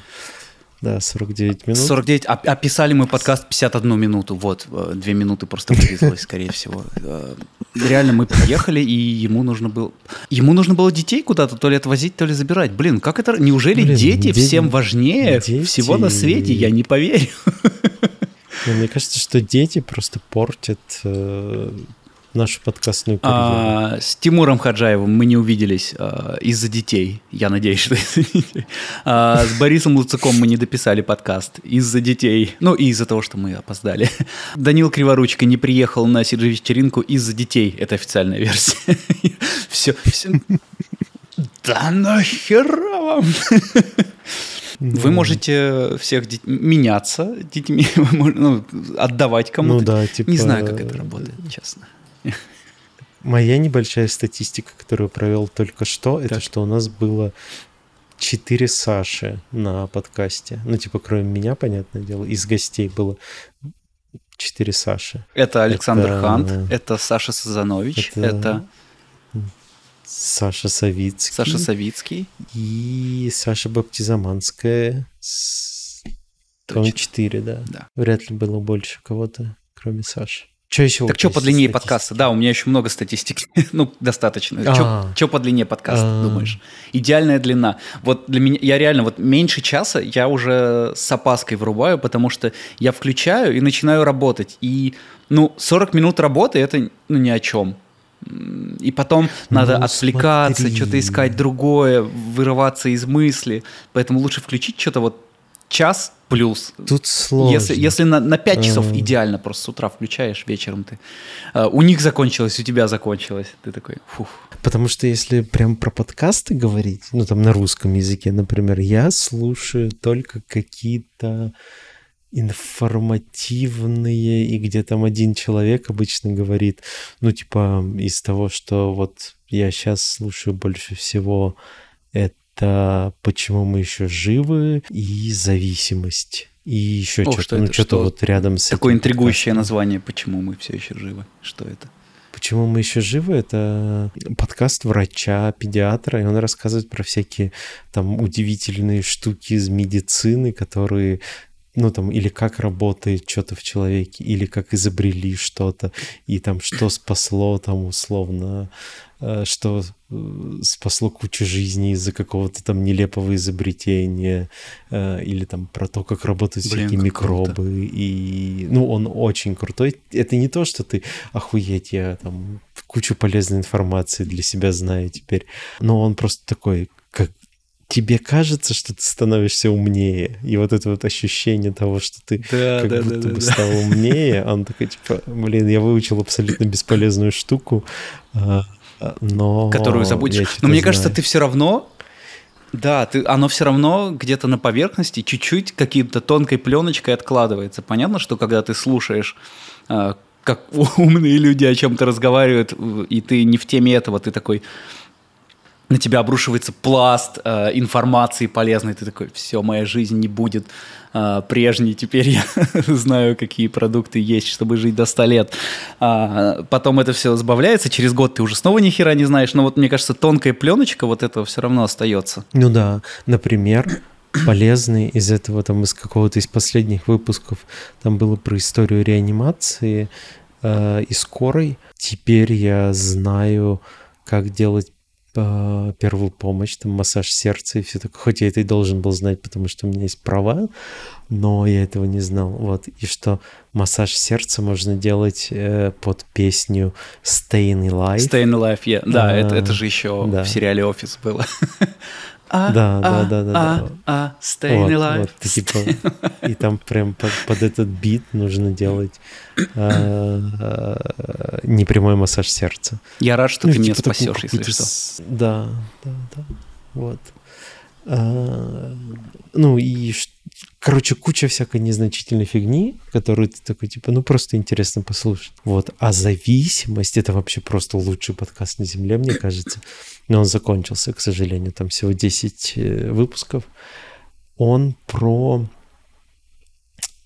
Да, 49 минут. 49. А, описали мы подкаст 51 минуту. Вот, э, две минуты просто вырезалось, скорее всего. Э, реально, мы приехали, и ему нужно было... Ему нужно было детей куда-то то ли отвозить, то ли забирать. Блин, как это... Неужели Блин, дети, дети всем важнее дети... всего на свете? Я не поверю. Мне кажется, что дети просто портят э, нашу подкастную карьеру. А, с Тимуром Хаджаевым мы не увиделись а, из-за детей. Я надеюсь, что из-за детей. А, с Борисом Луцаком мы не дописали подкаст из-за детей. Ну, и из-за того, что мы опоздали. Данил Криворучка не приехал на CG-вечеринку из-за детей. Это официальная версия. Все, все. Да нахера вам? Вы можете всех дет... меняться детьми, ну, отдавать кому-то. Ну да, типа... Не знаю, как это работает, честно. Моя небольшая статистика, которую провел только что, так. это что у нас было четыре Саши на подкасте. Ну, типа, кроме меня, понятное дело, из гостей было четыре Саши. Это Александр это... Хант, это Саша Сазанович, это... это... Саша Савицкий. Саша Савицкий. И Саша Баптизаманская. Точно. четыре, да. да. Вряд ли было больше кого-то, кроме Саши. Что еще? Так что по длине подкаста? Да, у меня еще много статистики. ну, достаточно. А. Что по длине подкаста, а. думаешь? Идеальная длина. Вот для меня, я реально, вот меньше часа я уже с опаской врубаю, потому что я включаю и начинаю работать. И, ну, 40 минут работы – это, ну, ни о чем. И потом ну, надо отвлекаться, что-то искать другое, вырываться из мысли. Поэтому лучше включить что-то вот час плюс. Тут сложно. Если, если на, на 5 часов А. идеально, просто с утра включаешь, вечером ты. А, у них закончилось, у тебя закончилось. Ты такой, фух. Потому что если прям про подкасты говорить, ну там на русском языке, например, я слушаю только какие-то информативные, и где там один человек обычно говорит, ну типа из того, что вот я сейчас слушаю больше всего, это «Почему мы еще живы» и «Зависимость». И еще что-то, что ну это? что-то Что? вот рядом с Такое этим интригующее подкастом. название, почему мы все еще живы. Что это? Почему мы еще живы? Это подкаст врача, педиатра, и он рассказывает про всякие там удивительные штуки из медицины, которые ну там, или как работает что-то в человеке, или как изобрели что-то, и там что спасло там условно, что э, спасло кучу жизней из-за какого-то там нелепого изобретения, э, или там про то, как работают Блин, всякие круто. микробы, и, ну, он очень крутой. Это не то, что ты, охуеть, я там кучу полезной информации для себя знаю теперь, но он просто такой, как тебе кажется, что ты становишься умнее, и вот это вот ощущение того, что ты Да, как будто бы стал умнее, он такой, типа, блин, я выучил абсолютно бесполезную штуку, а, но... Которую забудешь. Но мне кажется, знаю. ты все равно. Да, ты, оно все равно где-то на поверхности чуть-чуть каким-то тонкой пленочкой откладывается. Понятно, что когда ты слушаешь, а, как умные люди о чем-то разговаривают, и ты не в теме этого, ты такой, на тебя обрушивается пласт э, информации полезной, ты такой, все, моя жизнь не будет э, прежней, теперь я знаю, какие продукты есть, чтобы жить до 100 лет. А, потом это все сбавляется, через год ты уже снова ни хера не знаешь, но вот мне кажется, тонкая пленочка вот этого все равно остается. Ну да, например, полезный из этого, там, из какого-то из последних выпусков, там было про историю реанимации э, и скорой. Теперь я знаю, как делать первую помощь, там, массаж сердца и все такое. Хоть я это и должен был знать, потому что у меня есть права, но я этого не знал. Вот. И что массаж сердца можно делать э, под песню Stayin' Alive. Staying Alive, yeah. Да, А, это, это же еще да. в сериале «Офис» было. А, Да, да, а, да, да, а, да. а, Staying Вот, Alive. вот, и, типа, и там прям под, под этот бит нужно делать э, э, непрямой массаж сердца. Я рад, что Ну, ты меня типа такую спасешь, если что. с- Да, да, да. Вот. А, ну и, ш- короче, куча всякой незначительной фигни, которую ты такой, типа, ну просто интересно послушать. Вот. А зависимость — это вообще просто лучший подкаст на Земле, мне кажется. Но он закончился, к сожалению, там всего 10 э, выпусков. Он про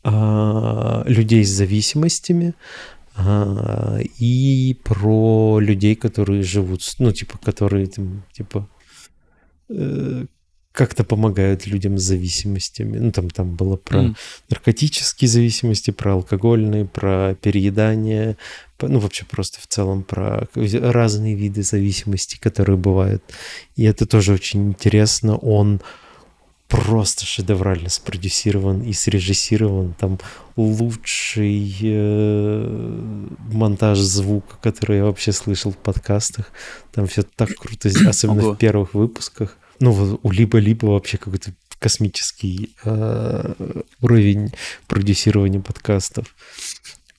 а, людей с зависимостями, а, и про людей, которые живут, ну, типа, которые, типа, э, как-то помогают людям с зависимостями. Ну, там, там было про М. наркотические зависимости, про алкогольные, про переедание, ну, вообще просто в целом про разные виды зависимости, которые бывают. И это тоже очень интересно. Он просто шедеврально спродюсирован и срежиссирован. Там лучший э, монтаж звука, который я вообще слышал в подкастах. Там все так круто, особенно Ого. в первых выпусках. Ну, у Либо-Либо вообще какой-то космический э, уровень продюсирования подкастов.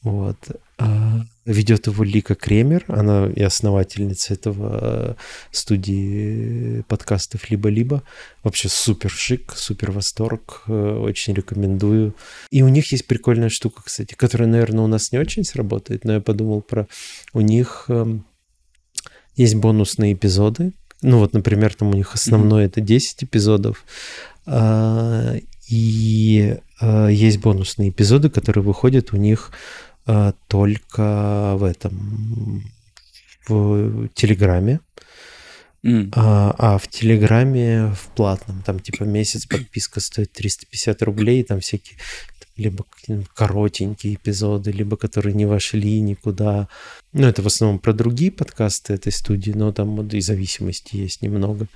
Вот. А ведет его Лика Кремер, она и основательница этого э, студии подкастов «Либо-либо». Вообще супер шик, супер восторг, э, очень рекомендую. И у них есть прикольная штука, кстати, которая, наверное, у нас не очень сработает, но я подумал про... У них эм, есть бонусные эпизоды. Ну вот, например, там у них основной это 10 эпизодов. А, И а, есть бонусные эпизоды, которые выходят у них а, только в этом в Телеграме. М. А, а в Телеграме в платном, там типа месяц подписка стоит 350 рублей, там всякие либо коротенькие эпизоды, либо которые не вошли никуда. Ну, это в основном про другие подкасты этой студии, но там вот и зависимости есть немного.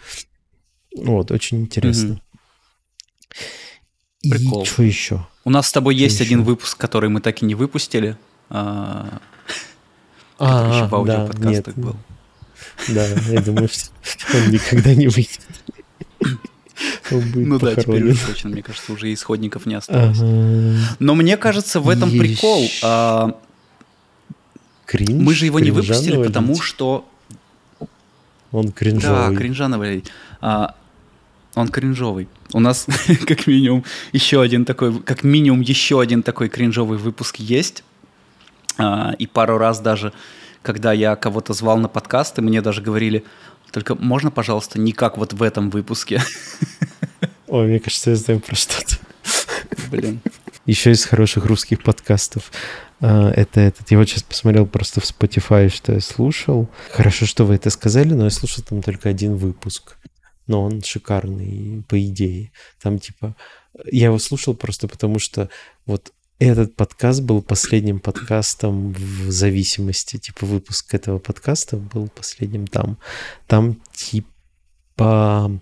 Вот, очень интересно. И Прикол. что еще? У нас с тобой Что есть еще? один выпуск, который мы так и не выпустили. а, который еще в аудиоподкастах был. Да, я думаю, что он никогда не выйдет. Ну да, теперь уже точно, мне кажется, уже исходников не осталось. Но мне кажется, в этом прикол. А, мы же его не выпустили, потому что... Он кринжовый. Да, кринжановый. А, он кринжовый. У нас как минимум еще один такой, как минимум еще один такой кринжовый выпуск есть. А, и пару раз даже, когда я кого-то звал на подкасты, мне даже говорили, только можно, пожалуйста, не как вот в этом выпуске. Ой, мне кажется, я знаю про что-то. Блин. Еще из хороших русских подкастов. А, это этот. Я вот сейчас посмотрел просто в Spotify, что я слушал. Хорошо, что вы это сказали, но я слушал там только один выпуск. Но он шикарный, по идее. Там типа... Я его слушал просто потому, что вот этот подкаст был последним подкастом в зависимости. Типа выпуск этого подкаста был последним там. Там типа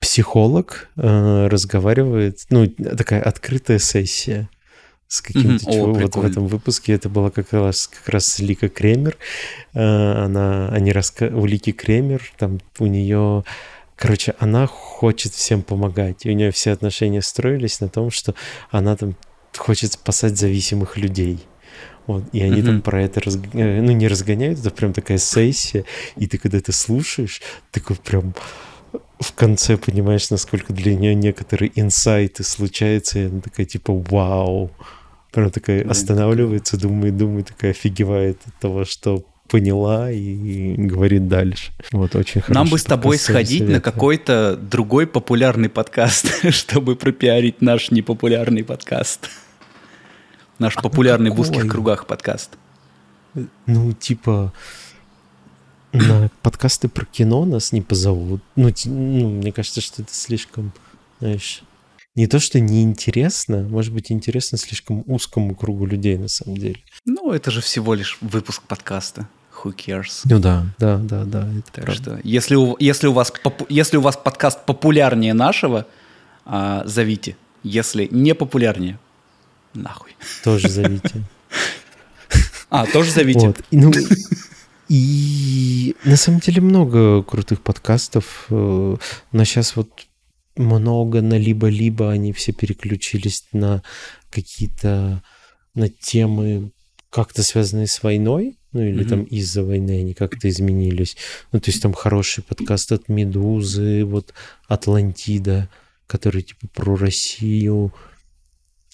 психолог э, разговаривает, ну, такая открытая сессия с каким-то mm-hmm. чего. О, вот в этом выпуске это была как раз как раз Лика Кремер. Э, она, они раска... у Лики Кремер, там у нее Короче, она хочет всем помогать. И у нее все отношения строились на том, что она там хочет спасать зависимых людей. Вот, и они mm-hmm. там про это, разг... Э, ну, не разгоняют, это прям такая сессия, и ты когда это слушаешь, такой прям в конце понимаешь, насколько для нее некоторые инсайты случаются, и она такая типа «Вау!» Прям такая останавливается, думает, думает, такая офигевает от того, что поняла и говорит дальше. Вот очень хорошо. Нам бы с тобой сходить совета. на какой-то другой популярный подкаст, чтобы пропиарить наш непопулярный подкаст. Наш а популярный какой? в узких кругах подкаст. Ну, типа, на подкасты про кино нас не позовут. Ну, ну, мне кажется, что это слишком, знаешь, не то, что неинтересно, может быть, интересно слишком узкому кругу людей на самом деле. Ну, это же всего лишь выпуск подкаста who cares? Ну да, да, да, да. Это так правда. что, если у, если, у вас, если у вас подкаст популярнее нашего, а, зовите. Если не популярнее, нахуй. Тоже зовите. А, тоже зовите. Вот. Ну, и на самом деле много крутых подкастов. Э, но сейчас вот много на либо-либо они все переключились на какие-то на темы как-то связанные с войной ну или mm-hmm. там из-за войны они как-то изменились. Ну, то есть там хороший подкаст от Медузы, вот Атлантида, который типа про Россию,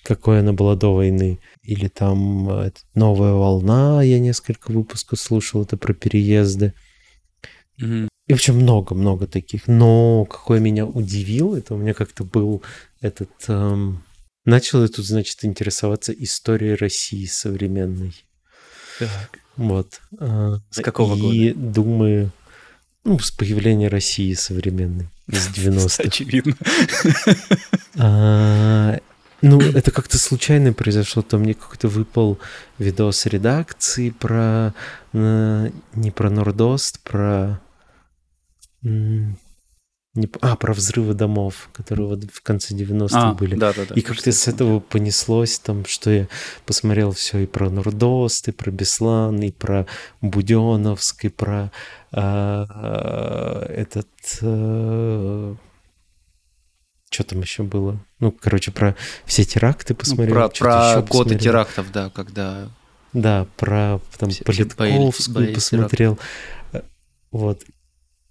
какой она была до войны. Или там э, Новая волна, я несколько выпусков слушал, это про переезды. Mm-hmm. И в общем много-много таких. Но какой меня удивил, это у меня как-то был этот... Эм... Начал я тут, значит, интересоваться историей России современной. Так. Вот. А, с какого и года? И думаю, ну, с появления России современной, из 90-х. Очевидно. А, ну, это как-то случайно произошло. Там мне какой-то выпал видос редакции про... Не про Нордост, про... Не, а, про взрывы домов, которые вот в конце 90-х а, были. Да, да, да. И как-то с этого понеслось там, что я посмотрел все и про Нордост, и про Беслан, и про Буденовск, и про а, этот... А, что там еще было? Ну, короче, про все теракты ну, посмотрел. Ну, про про годы терактов, да, когда... Да, про там все, Политковскую все боялись, боялись посмотрел. Терактов. Вот.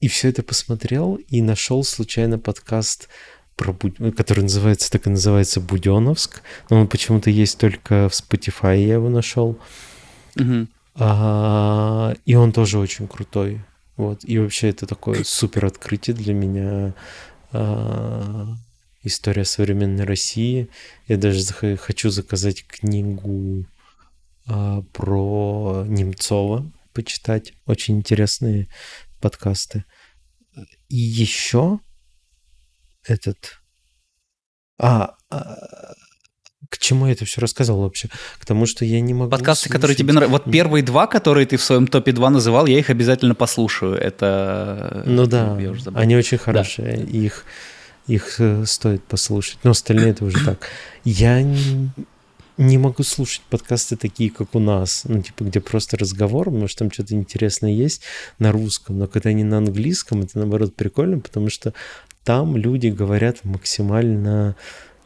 И все это посмотрел и нашел случайно подкаст, про, который называется, так и называется Буденовск. Но он почему-то есть только в Spotify, я его нашел. Угу. А, и он тоже очень крутой. Вот. И вообще это такое супер открытие для меня. А, история современной России. Я даже хочу заказать книгу а, про Немцова почитать. Очень интересные подкасты. И еще этот... А, а, к чему я это все рассказал вообще? К тому, что я не могу... Подкасты, слушать... которые тебе нравятся. Вот первые два, которые ты в своем топе 2 называл, я их обязательно послушаю. Это... Ну да, они очень хорошие. Да. Их, их э, стоит послушать. Но остальные это уже так. Я не могу слушать подкасты такие, как у нас, ну, типа, где просто разговор, может, там что-то интересное есть на русском, но когда они на английском, это, наоборот, прикольно, потому что там люди говорят максимально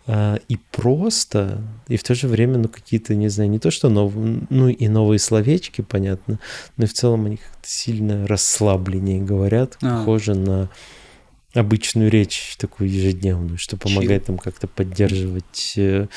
а, и просто, и в то же время, ну, какие-то, не знаю, не то, что новые, ну, и новые словечки, понятно, но и в целом они как-то сильно расслабленнее говорят, а. похоже на обычную речь такую ежедневную, что помогает Чил. им как-то поддерживать э,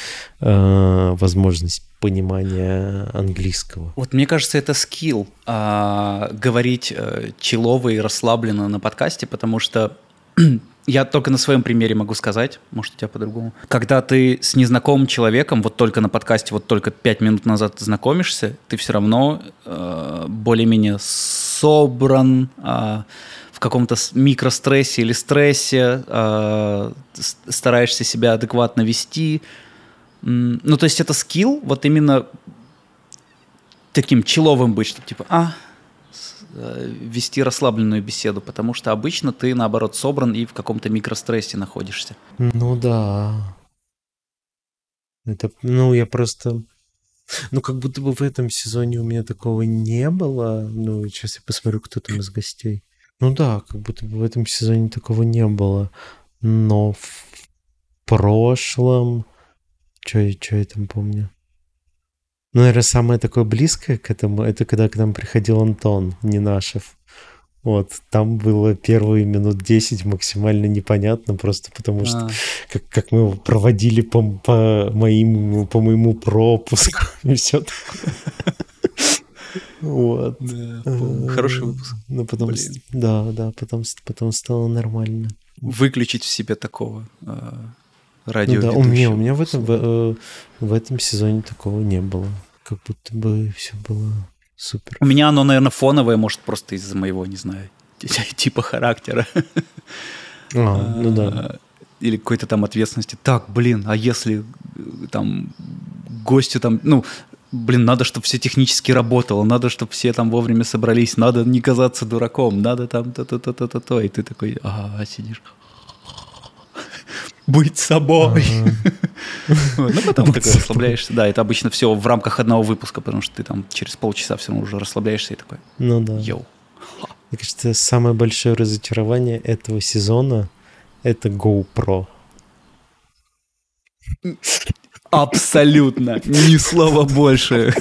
э, возможность понимания английского. Вот мне кажется, это скилл э, говорить э, челово и расслабленно на подкасте, потому что я только на своем примере могу сказать, может, у тебя по-другому. Когда ты с незнакомым человеком, вот только на подкасте, вот только пять минут назад знакомишься, ты все равно э, более-менее собран, э, в каком-то микрострессе или стрессе, э, стараешься себя адекватно вести. Ну, то есть это скилл, вот именно таким человым быть, что типа, а, Э, вести расслабленную беседу, потому что обычно ты, наоборот, собран и в каком-то микрострессе находишься. Ну да. Это, ну, я просто... Ну, как будто бы в этом сезоне у меня такого не было. Ну, сейчас я посмотрю, кто там из гостей. Ну да, как будто бы в этом сезоне такого не было. Но в прошлом... Я, что я там помню? Ну, наверное, самое такое близкое к этому, это когда к нам приходил Антон Нинашев. Вот, там было первые минут 10 максимально непонятно, просто потому что а. как, как мы его проводили по, по, моим, по моему пропуску и все Вот. Хороший выпуск. Ну, потом, да, да, потом, потом стало нормально. Выключить в себе такого а, радио. Ну, да, у меня, у меня в этом, в, э, в этом сезоне такого не было. Как будто бы все было супер. У меня оно, наверное, фоновое, может, просто из-за моего, не знаю, типа характера. А, ну да. А, или какой-то там ответственности. Так, блин, а если э, там гости там, ну, блин, надо, чтобы все технически работало, надо, чтобы все там вовремя собрались, надо не казаться дураком, надо там то-то-то-то-то, и ты такой, ага, сидишь, быть собой. Ну, потом такой расслабляешься. Да, это обычно все в рамках одного выпуска, потому что ты там через полчаса все равно уже расслабляешься и такой, ну да. йоу. Мне кажется, самое большое разочарование этого сезона — это GoPro. Абсолютно. Ни слова больше.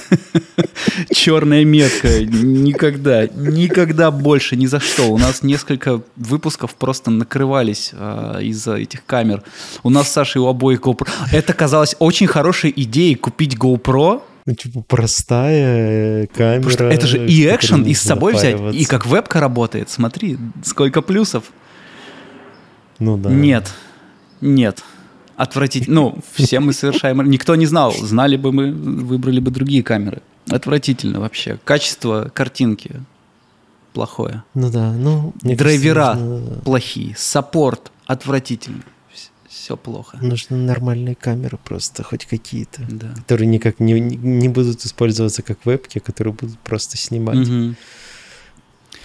Черная метка. Никогда. Никогда больше. Ни за что. У нас несколько выпусков просто накрывались а, из-за этих камер. У нас с Сашей у обоих GoPro. Это казалось очень хорошей идеей купить GoPro, ну, типа, простая камера. Потому что это же и экшен, и с собой взять, и как вебка работает. Смотри, сколько плюсов. Ну да. Нет, нет отвратительно. Ну, все мы совершаем... Никто не знал. Знали бы мы, выбрали бы другие камеры. Отвратительно вообще. Качество картинки плохое. Ну да, ну... Драйвера нужно... плохие. Саппорт отвратительный. Все плохо. Нужны нормальные камеры просто, хоть какие-то. Да. Которые никак не, не будут использоваться как вебки, которые будут просто снимать. Угу.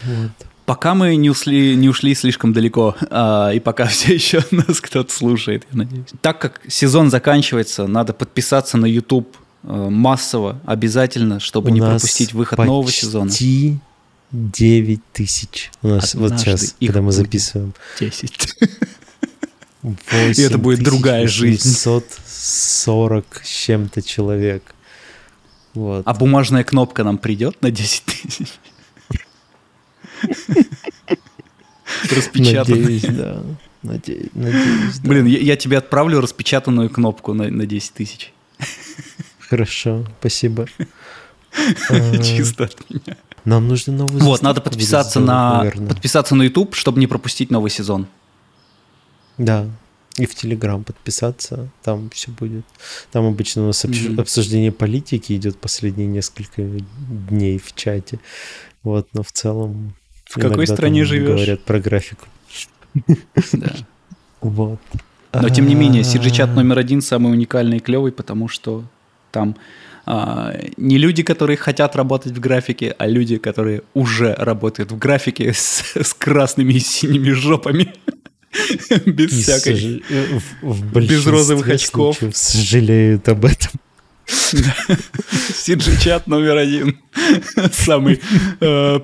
Вот. Пока мы не ушли, не ушли слишком далеко, а, и пока все еще нас кто-то слушает, я надеюсь. Так как сезон заканчивается, надо подписаться на YouTube э, массово, обязательно, чтобы У не пропустить выход нового сезона. Почти 9 тысяч. У нас Однажды вот сейчас, когда мы записываем. 10. И это будет другая жизнь. 740 с чем-то человек. Вот. А бумажная кнопка нам придет на 10 тысяч? Распечатанную. Надеюсь, да. Надеюсь, надеюсь, да. Блин, я, я тебе отправлю распечатанную кнопку на, на 10 тысяч. Хорошо, спасибо. Чисто от меня. Нам нужно новый Вот, надо подписаться на, подписаться на YouTube, чтобы не пропустить новый сезон. Да, и в Телеграм подписаться, там все будет. Там обычно у нас mm-hmm. обсуждение политики идет последние несколько дней в чате. Вот, но в целом в какой стране живешь? Говорят про графику. Да. Вот. Но тем не менее, CG-чат номер один самый уникальный и клевый, потому что там а, не люди, которые хотят работать в графике, а люди, которые уже работают в графике с, с красными и синими жопами. Без всякой... без розовых очков. Сожалеют об этом. CG-чат номер один. Самый э,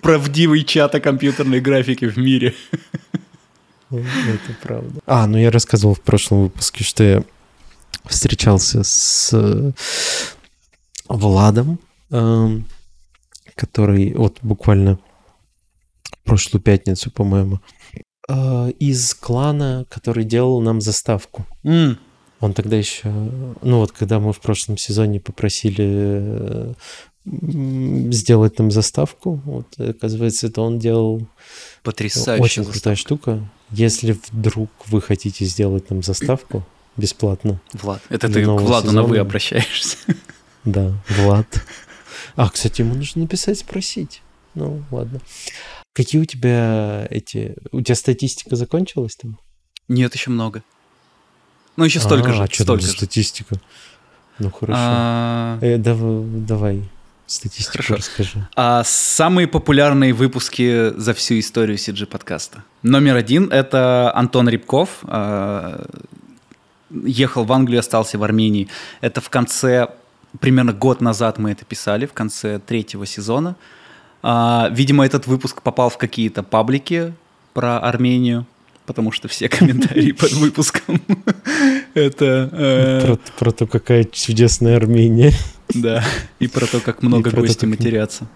правдивый чат о компьютерной графике в мире. Это правда. А, ну я рассказывал в прошлом выпуске, что я встречался с э, Владом, эм, который вот буквально прошлую пятницу, по-моему, э, из клана, который делал нам заставку. М, Он тогда еще, ну вот когда мы в прошлом сезоне попросили сделать нам заставку, вот оказывается, это он делал Потрясающе. очень крутая штука. Если вдруг вы хотите сделать нам заставку бесплатно, Влад, это ты к Владу на «вы» сезона. обращаешься. да, Влад. А, кстати, ему нужно написать, спросить. Ну, ладно. Какие у тебя эти... У тебя статистика закончилась там? Нет, еще много. Ну, еще столько А, же. А что столько же. статистика? Ну, хорошо. А, Э, дав- давай, статистику Хорошо. расскажи. а самые популярные выпуски за всю историю CG подкаста. Номер один это Антон Рябков. а, Ехал в Англию, остался в Армении. Это в конце, примерно год назад мы это писали, в конце третьего сезона. А, Видимо, этот выпуск попал в какие-то паблики про Армению, потому что все комментарии под выпуском это... э, Про, то, какая чудесная Армения. Да, и про то, как много гостей матерятся.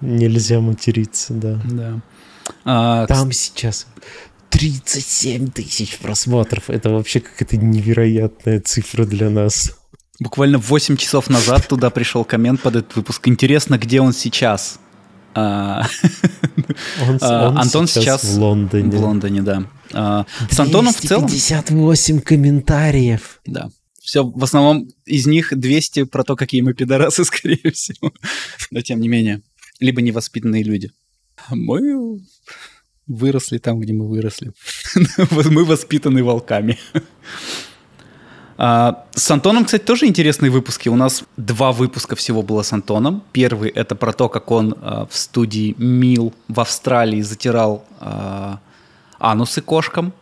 Нельзя материться, да. Да. А, Там сейчас 37 тысяч просмотров. Это вообще какая-то невероятная цифра для нас. Буквально 8 часов назад туда пришел коммент под этот выпуск. Интересно, где он сейчас? А, Он, А, он Антон сейчас, сейчас в Лондоне. в Лондоне, да. А, С Антоном в целом, 258 комментариев. да. Все, в основном из них 200 про то, какие мы пидорасы, скорее всего. Но тем не менее. Либо невоспитанные люди. Мы выросли там, где мы выросли. Вот Мы воспитаны волками. А, С Антоном, кстати, тоже интересные выпуски. У нас два выпуска всего было с Антоном. Первый — это про то, как он а, в студии Мил в Австралии затирал а, анусы кошкам.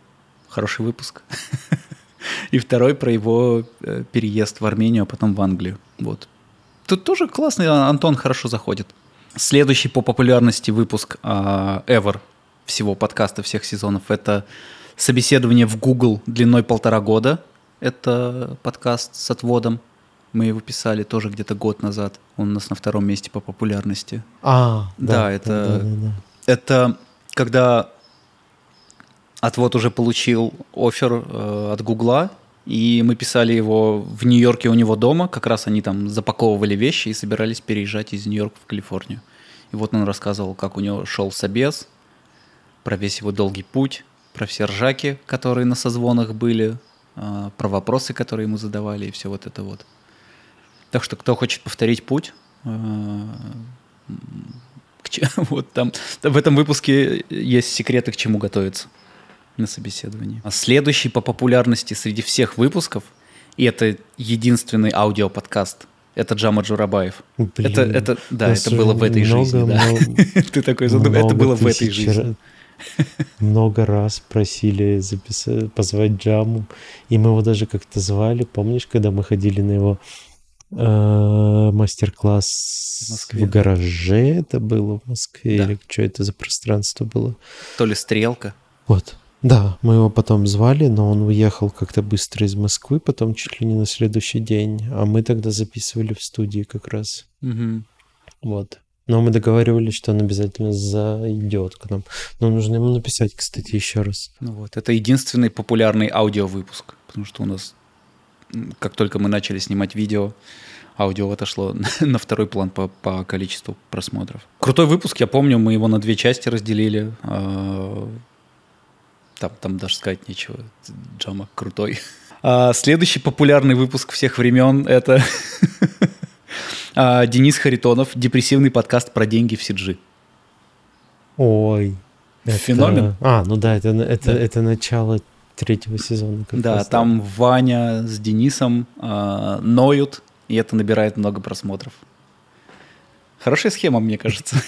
Хороший выпуск. И второй про его э, переезд в Армению, а потом в Англию. Вот. Тут тоже классный а, Антон хорошо заходит. Следующий по популярности выпуск а, ever всего подкаста, всех сезонов, это собеседование в Google длиной полтора года. Это подкаст с отводом. Мы его писали тоже где-то год назад. Он у нас на втором месте по популярности. А, Да, да, это- да, да, да. Это когда отвод уже получил офер э, от Гугла, и мы писали его в Нью-Йорке у него дома, как раз они там запаковывали вещи и собирались переезжать из Нью-Йорка в Калифорнию. И вот он рассказывал, как у него шел собес, про весь его долгий путь, про все ржаки, которые на созвонах были, про вопросы, которые ему задавали, и все вот это вот. Так что, кто хочет повторить путь, к че- вот там в этом выпуске есть секреты, к чему готовиться на собеседовании. А следующий по популярности среди всех выпусков, и это единственный аудиоподкаст, это Джама Джурабаев. Блин, это, это, да, это было в этой много, жизни. да. много- Ты такой задумал, это было в этой жизни. Много раз просили записать, позвать Джаму, и мы его даже как-то звали. Помнишь, когда мы ходили на его э, мастер-класс В в гараже? Это было в Москве Да. или что это за пространство было? То ли стрелка. Вот. Да, мы его потом звали, но он уехал как-то быстро из Москвы, потом чуть ли не на следующий день. А мы тогда записывали в студии как раз. Мгм. Вот. Но мы договаривались, что он обязательно зайдет к нам. Но нужно ему написать, кстати, еще раз. Ну вот, это единственный популярный аудиовыпуск, потому что у нас, как только мы начали снимать видео, аудио отошло на второй план по, по количеству просмотров. Крутой выпуск, я помню, мы его на две части разделили. а, Там, там даже сказать нечего. Джама крутой. А, Следующий популярный выпуск всех времен это Денис Харитонов, депрессивный подкаст про деньги в CG. Ой. это- Феномен. А, ну да, это, это, Да. это начало третьего сезона. Да, раз, там Ваня с Денисом а, ноют, и это набирает много просмотров. Хорошая схема, мне кажется.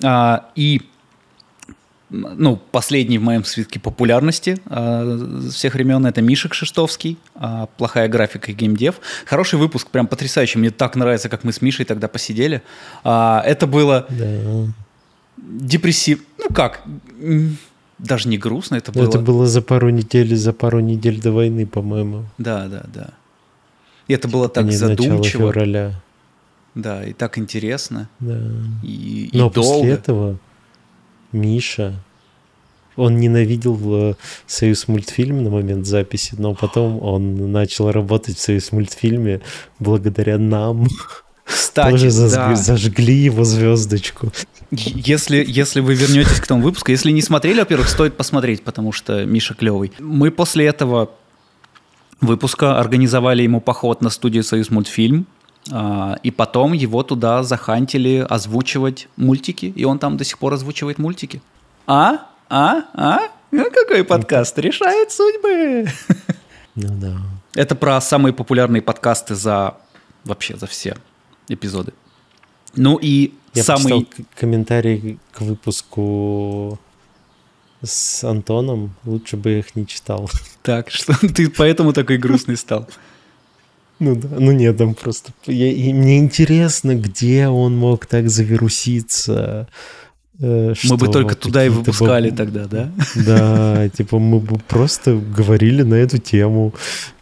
А, И ну, последний в моем списке популярности а, всех времен это Миша Кшиштовский, а, плохая графика и геймдев. Хороший выпуск, прям потрясающий. Мне так нравится, как мы с Мишей тогда посидели. А, Это было Да. депрессив, ну, Ну как, даже не грустно, это было... Это было за пару недель, за пару недель до войны, по-моему. Да, да, да. И это было так задумчиво. февраля. Да, и так интересно. Да. И, Но и долго. после этого Миша, он ненавидел э, Союз мультфильм на момент записи, но потом он начал работать в Союз мультфильме благодаря нам. Кстати, Тоже зажгли, да. зажгли его звездочку. Если, если вы вернетесь к тому выпуску, если не смотрели, во-первых, стоит посмотреть, потому что Миша клевый. Мы после этого выпуска организовали ему поход на студию «Союз мультфильм», и потом его туда захантили озвучивать мультики, и он там до сих пор озвучивает мультики. А? А? А? Ну, какой подкаст? Решает судьбы. Ну да. Это про самые популярные подкасты за вообще за все эпизоды. Ну и Я самый... почитал к- комментарий к выпуску с Антоном. Лучше бы их не читал. Так, что ты поэтому такой грустный стал. Ну да, ну нет, там просто... я- и мне интересно, где он мог так завируситься. э, Мы бы что только туда и выпускали баб- тогда, да? Да, типа мы бы просто говорили на эту тему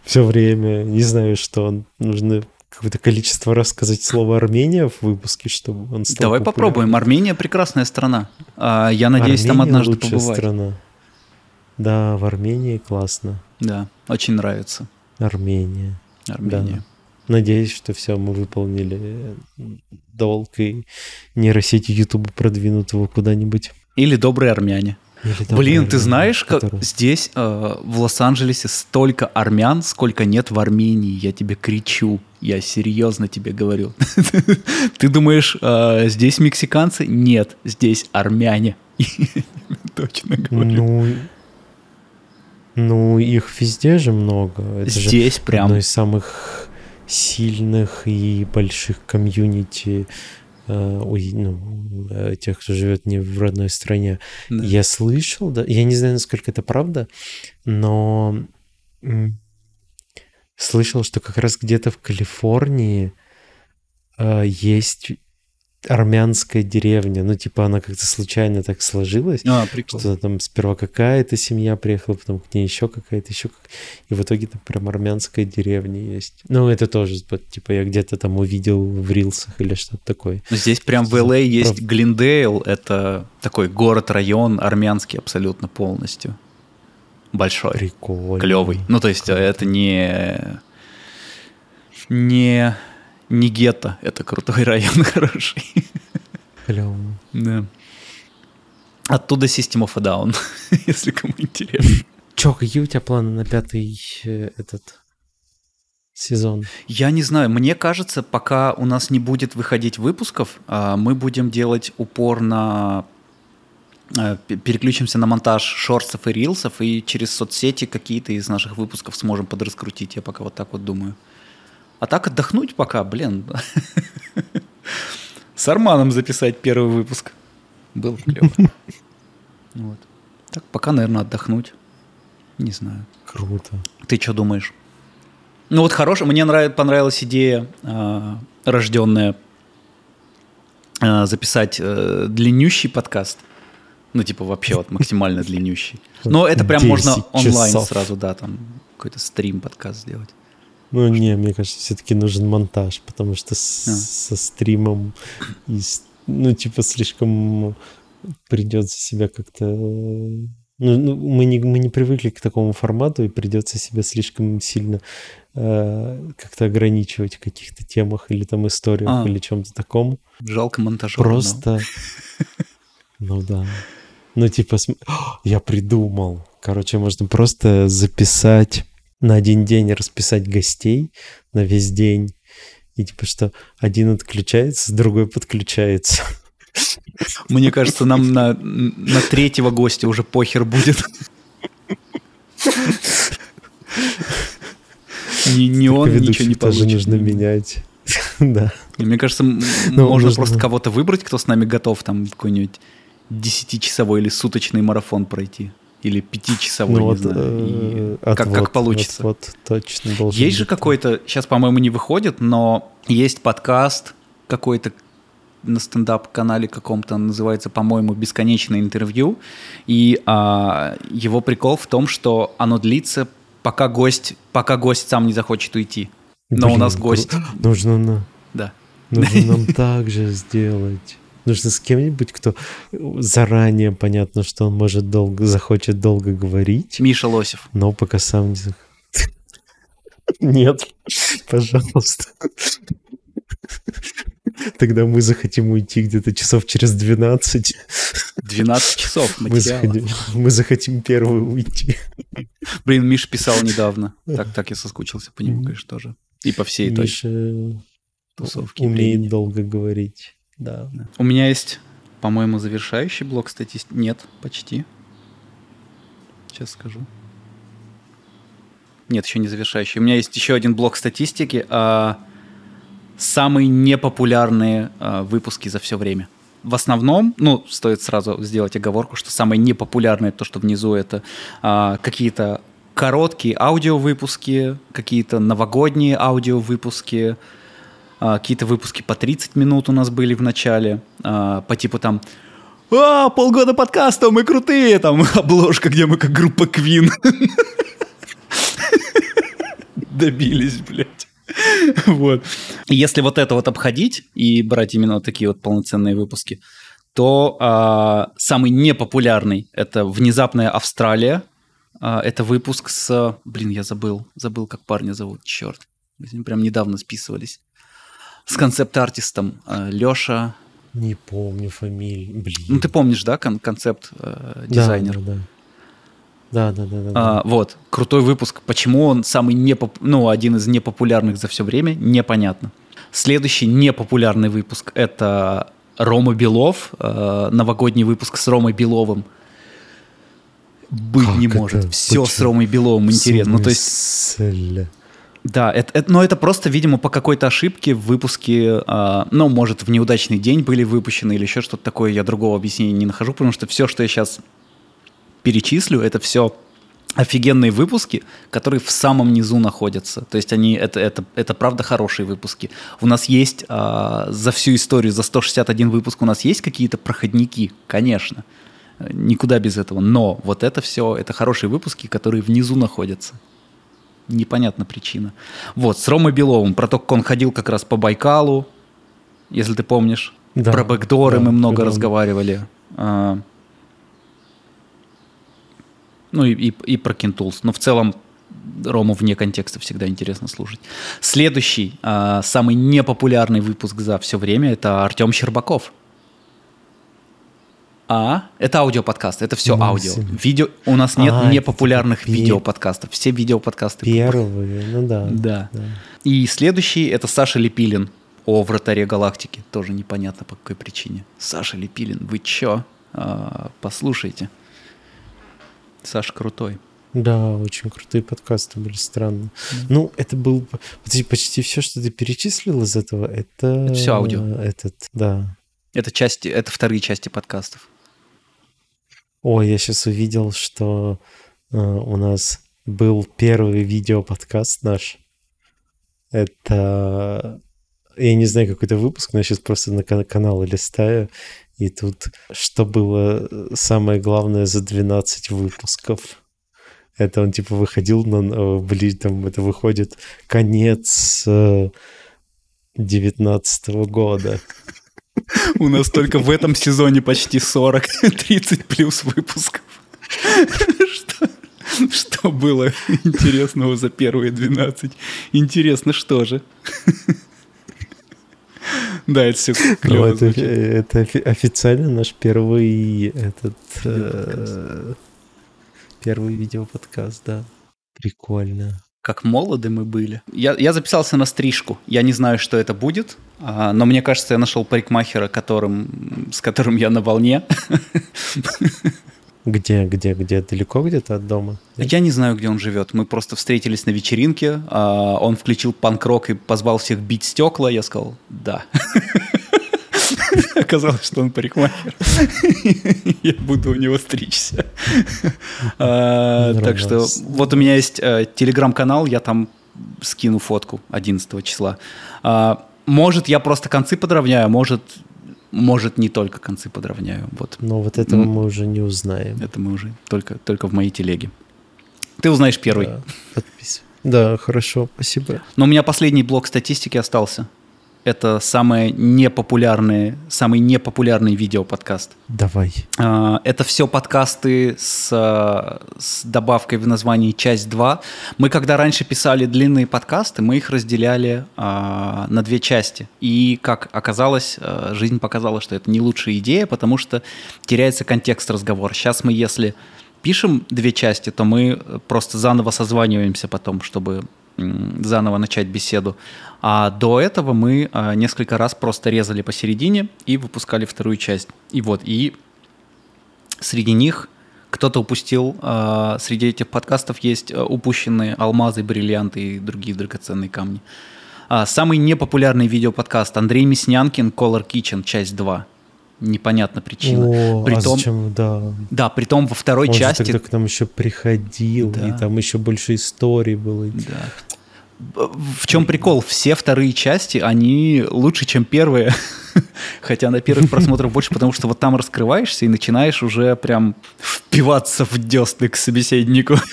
все время. Не знаю, что нужно какое-то количество раз сказать слово Армения в выпуске, чтобы он стал Давай популярным. попробуем. Армения прекрасная страна. А, Я надеюсь, там Армения однажды лучшая побывать. страна. Да, в Армении классно. Да, очень нравится Армения. Армения. Надеюсь, что все, мы выполнили долг и нейросети Ютуба продвинут его куда-нибудь. Или добрые армяне. Или добрые Блин, ты армяне, знаешь, как которые- здесь, э, в Лос-Анджелесе, столько армян, сколько нет в Армении. Я тебе кричу. Я серьезно тебе говорю. Ты думаешь, э, здесь мексиканцы? Нет, здесь армяне. Точно говорю. Ну, ну, их везде же много. Это же Здесь прям одно из самых сильных и больших комьюнити э, ой, ну, э, тех, кто живет не в родной стране. Да. Я слышал, да, я не знаю, насколько это правда, но слышал, что как раз где-то в Калифорнии э, есть армянская деревня. Ну, типа, она как-то случайно так сложилась. А, прикольно. Что там сперва какая-то семья приехала, потом к ней еще какая-то, еще как... И в итоге там прям армянская деревня есть. Ну, это тоже, типа, я где-то там увидел в рилсах или что-то такое. Здесь прям в ЛА есть Глиндейл, это такой город-район армянский абсолютно полностью. Большой, Прикольно. клевый. Ну, то есть э, это не... Не... Не гетто, это крутой район, хороший. Клево. Да. Оттуда System of a Down, если кому интересно. Чё, какие у тебя планы на пятый э, этот сезон? Я не знаю, мне кажется, пока у нас не будет выходить выпусков, а, мы будем делать упор на... э, Переключимся на монтаж шортсов и рилсов, и через соцсети какие-то из наших выпусков сможем подраскрутить. Я пока вот так вот думаю. А так отдохнуть пока, блин. С Арманом записать первый выпуск. Был клево. Вот. Так, пока, наверное, отдохнуть. Не знаю. Круто. Ты что думаешь? Ну вот хорошая, мне нрав- понравилась идея, а, рожденная а, записать э, длиннющий подкаст. Ну типа вообще вот максимально длиннющий. Но это прям 10 можно онлайн часов. сразу, да, там какой-то стрим подкаст сделать. Ну, не, мне кажется, все-таки нужен монтаж, потому что с- А. со стримом, и ну, типа, слишком придется себя как-то... Ну, ну, мы, не, мы не привыкли к такому формату, и придется себя слишком сильно э, как-то ограничивать в каких-то темах или там историях А. или чем-то таком. Жалко монтажера. но- Просто... Ну да. Ну типа, см- я придумал. Короче, можно просто записать на один день, расписать гостей на весь день. И типа, что один отключается, другой подключается. Мне кажется, нам на, на третьего гостя уже похер будет. Ни, ни он, ничего не ведущих тоже получит. нужно менять. Да. Мне кажется, Ну, можно просто кого-то выбрать, кто с нами готов, там какой-нибудь десятичасовой или суточный марафон пройти. Или пятичасовой, Ну не вот, знаю. э, И как, как отвод, получится. Вот точно должен Есть же быть. какой-то, сейчас, по-моему, не выходит, но есть подкаст какой-то на стендап-канале каком-то, называется, по-моему, «Бесконечное интервью». И а, его прикол в том, что оно длится, пока гость, пока гость сам не захочет уйти. Но Блин, у нас гость... Нужно, Да. нужно нам так же сделать. Нужно с кем-нибудь, кто заранее понятно, что он может долго, захочет долго говорить, Миша Лосев. но пока сам не... Нет, пожалуйста. Тогда мы захотим уйти где-то часов через 12. 12 часов Мы материала. захотим, мы захотим первые уйти. Блин, Миша писал недавно. Так, так я соскучился по нему, конечно, тоже. И по всей Миша тусовке. умеет времени. долго говорить. Да. У меня есть, по-моему, завершающий блок статистики. Нет, почти. Сейчас скажу. Нет, еще не завершающий. У меня есть еще один блок статистики. а, самые непопулярные а, выпуски за все время. В основном, ну, стоит сразу сделать оговорку, что самые непопулярные, то, что внизу, это а, какие-то короткие аудиовыпуски, какие-то новогодние аудиовыпуски, какие-то выпуски по 30 минут у нас были в начале, а, по типу там «А, полгода подкаста, мы крутые!» Там обложка, где мы как группа Queen. Добились, блядь. Вот. Если вот это вот обходить и брать именно такие вот полноценные выпуски, то а, самый непопулярный это внезапная Австралия. А, это выпуск с, блин, я забыл, забыл, как парня зовут, черт, мы с ним прям недавно списывались. С концепт-артистом Леша. Не помню фамилии. Блин. Ну ты помнишь, да, кон- концепт э? Да, да, да. Да, да, да, да. А, вот, крутой выпуск. Почему он самый непоп... ну, один из непопулярных за все время, непонятно. Следующий непопулярный выпуск – это Рома Белов, э, новогодний выпуск с Ромой Беловым. Быть Как не это? может. Все с Почему? Ромой Беловым интересно. Ну, то есть? Да, это, это- но это просто, видимо, по какой-то ошибке в выпуске, а, ну, может, в неудачный день были выпущены или еще что-то такое. Я другого объяснения не нахожу, потому что все, что я сейчас перечислю, это все офигенные выпуски, которые в самом низу находятся. То есть они, это, это, это правда хорошие выпуски. У нас есть а, за всю историю, за 161 выпуск у нас есть какие-то проходники, конечно. Э, Никуда без этого. Но вот это все, это хорошие выпуски, которые внизу находятся. Непонятна причина. Вот, с Ромой Беловым, про то, как он ходил как раз по Байкалу, если ты помнишь. Да, про бэкдоры да, мы много прям. разговаривали. А, ну и, и, и про Кентулс. Но в целом Рому вне контекста всегда интересно слушать. Следующий, а, самый непопулярный выпуск за все время, это Артем Щербаков. А, это аудиоподкаст, это все Ну, аудио. Видео, у нас нет А, непопулярных типа пе- видеоподкастов. Все видеоподкасты Первые, ну да. Да. и следующий это Саша Лепилин о вратаре галактики. Тоже непонятно по какой причине. Саша Лепилин, вы чё? А, послушайте. Саша крутой. Да, очень крутые подкасты были странно. Ну, это был подожди, почти все, что ты перечислил из этого, это... Это всё аудио. Этот, да. Это части, это вторые части подкастов. Ой, я сейчас увидел, что э, у нас был первый видеоподкаст наш. Это, я не знаю, какой-то выпуск, но я сейчас просто на кан- каналы листаю, и тут что было э, самое главное за 12 выпусков. Это он типа выходил на, э, блин, там это выходит конец э, 19 года. У нас только в этом сезоне почти 40, 30 плюс выпусков. Что, что было интересного за первые 12? Интересно, что же? Да, это все Ну, клево это, звучит. это офи- официально наш первый этот э, первый видеоподкаст, да. Прикольно. Как молоды мы были. Я, я записался на стрижку. Я не знаю, что это будет, а, но мне кажется, я нашел парикмахера, которым, с которым я на волне. Где, где, где? Далеко где-то от дома? Я не знаю, где он живет. Мы просто встретились на вечеринке. а, Он включил панк-рок и позвал всех бить стекла. Я сказал, да. Оказалось, что он парикмахер. Я буду у него стричься. А, Так что вот у меня есть э, телеграм-канал, я там скину фотку 11 числа. А, Может, я просто концы подровняю, может, может, не только концы подровняю. Вот. Но вот этого мы уже не узнаем. Это мы уже только, только в моей телеге. Ты узнаешь первый. Да, подписывай. Да, хорошо, спасибо. Но у меня последний блок статистики остался. Это самый непопулярный, самый непопулярный видеоподкаст. Давай. А, это все подкасты с, с добавкой в названии «Часть 2». Мы когда раньше писали длинные подкасты, мы их разделяли а, на две части. И, как оказалось, а, жизнь показала, что это не лучшая идея, потому что теряется контекст разговора. Сейчас мы, если пишем две части, то мы просто заново созваниваемся потом, чтобы заново начать беседу. А до этого мы а, несколько раз просто резали посередине и выпускали вторую часть. И вот, и среди них кто-то упустил, а, среди этих подкастов есть а, упущенные алмазы, бриллианты и другие драгоценные камни. Самый непопулярный видеоподкаст Андрей Мяснянкин «Color Kitchen», часть 2 непонятна причина. О, при а том, зачем, да. Да, при том во второй Он части... Он тогда к нам еще приходил, да. и там еще больше историй было. Да. В чем прикол? Все вторые части, они лучше, чем первые. Хотя на первых просмотрах больше, потому что вот там раскрываешься и начинаешь уже прям впиваться в десны к собеседнику.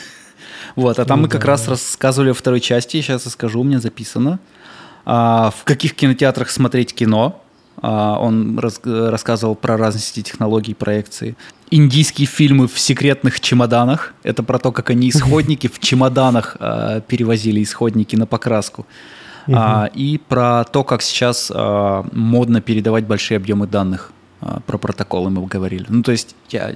Вот, а там ну, мы как да. раз рассказывали о второй части, сейчас я скажу, у меня записано. А, в каких кинотеатрах смотреть кино, он рас, рассказывал про разности технологий проекции. Индийские фильмы в секретных чемоданах. Это про то, как они исходники в чемоданах а, перевозили исходники на покраску. А, и про то, как сейчас а, модно передавать большие объемы данных. А, про протоколы мы говорили. Ну, то есть я...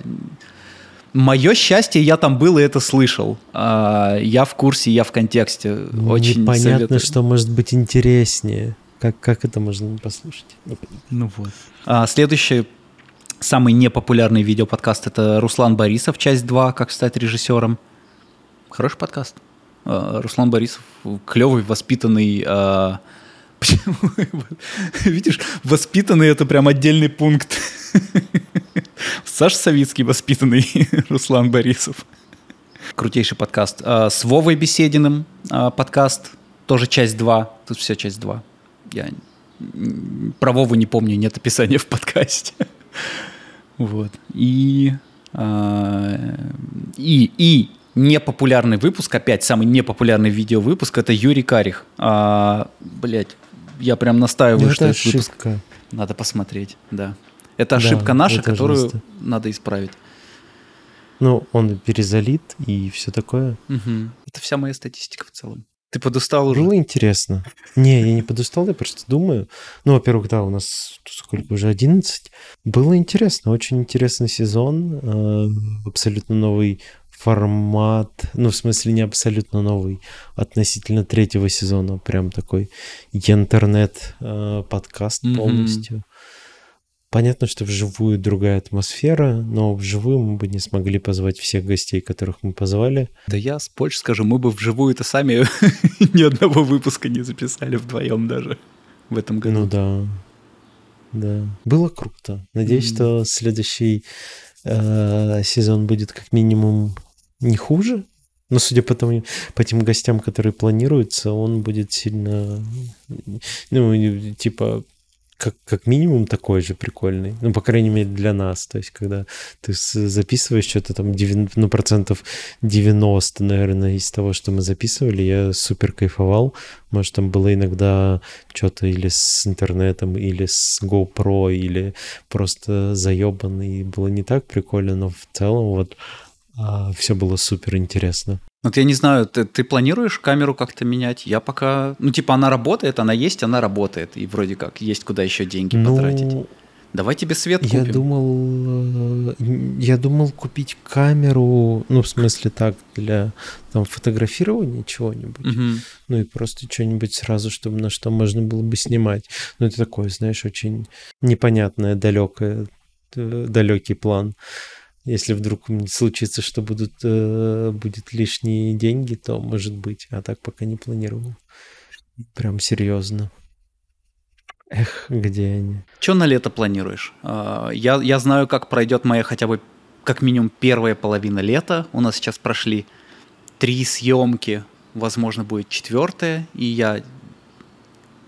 Мое счастье, я там был и это слышал. А, я в курсе, я в контексте. Очень Непонятно, советую. что может быть интереснее. Как, как это можно послушать? Ну вот. А, следующий самый непопулярный видеоподкаст это Руслан Борисов, часть 2, как стать режиссером. Хороший подкаст. А, Руслан Борисов клевый, воспитанный. А, Видишь, воспитанный это прям отдельный пункт. Саша Савицкий воспитанный, Руслан Борисов. Крутейший подкаст. А, с Вовой Бесединым а, подкаст, тоже часть 2. Тут все часть 2. Я про Вову не помню, нет описания в подкасте. Вот. И, э, и, и непопулярный выпуск, опять самый непопулярный видеовыпуск, это Юрий Карих. А, блять, я прям настаиваю, это что это ошибка. выпуск надо посмотреть, да. Это ошибка да, наша, это которую жестко. надо исправить. Ну, он перезалит и все такое. Угу. Это вся моя статистика в целом. Ты подустал уже? Было интересно. Не, я не подустал, я просто думаю. Ну, во-первых, да, у нас сколько уже, 11. Было интересно, очень интересный сезон. Э, абсолютно новый формат. Ну, в смысле, не абсолютно новый. Относительно третьего сезона. Прям такой интернет-подкаст э, полностью. Понятно, что вживую другая атмосфера, но вживую мы бы не смогли позвать всех гостей, которых мы позвали. Да я больше скажу, мы бы вживую-то сами ни одного выпуска не записали вдвоем даже в этом году. Ну да, да. Было круто. Надеюсь, что следующий э, сезон будет как минимум не хуже. Но судя по, тому, по тем гостям, которые планируются, он будет сильно, ну, типа, как, как минимум такой же прикольный. Ну, по крайней мере, для нас. То есть, когда ты записываешь что-то там, 90, ну, процентов 90, наверное, из того, что мы записывали, я супер кайфовал. Может, там было иногда что-то или с интернетом, или с GoPro, или просто заебанный. Было не так прикольно, но в целом вот а, все было супер интересно. Вот я не знаю, ты, ты планируешь камеру как-то менять? Я пока... Ну, типа, она работает, она есть, она работает. И вроде как есть куда еще деньги ну, потратить. Давай тебе свет купим. Я думал, э, я думал купить камеру, ну, в смысле так, для там, фотографирования чего-нибудь. Угу. Ну, и просто что-нибудь сразу, чтобы на что можно было бы снимать. Ну, это такое, знаешь, очень непонятное, далекое, э, далекий план. Если вдруг случится, что будут, э, будет лишние деньги, то может быть. А так пока не планировал. Прям серьезно. Эх, где они? Что на лето планируешь? А, я, я знаю, как пройдет моя хотя бы как минимум первая половина лета. У нас сейчас прошли три съемки, возможно, будет четвертая, и я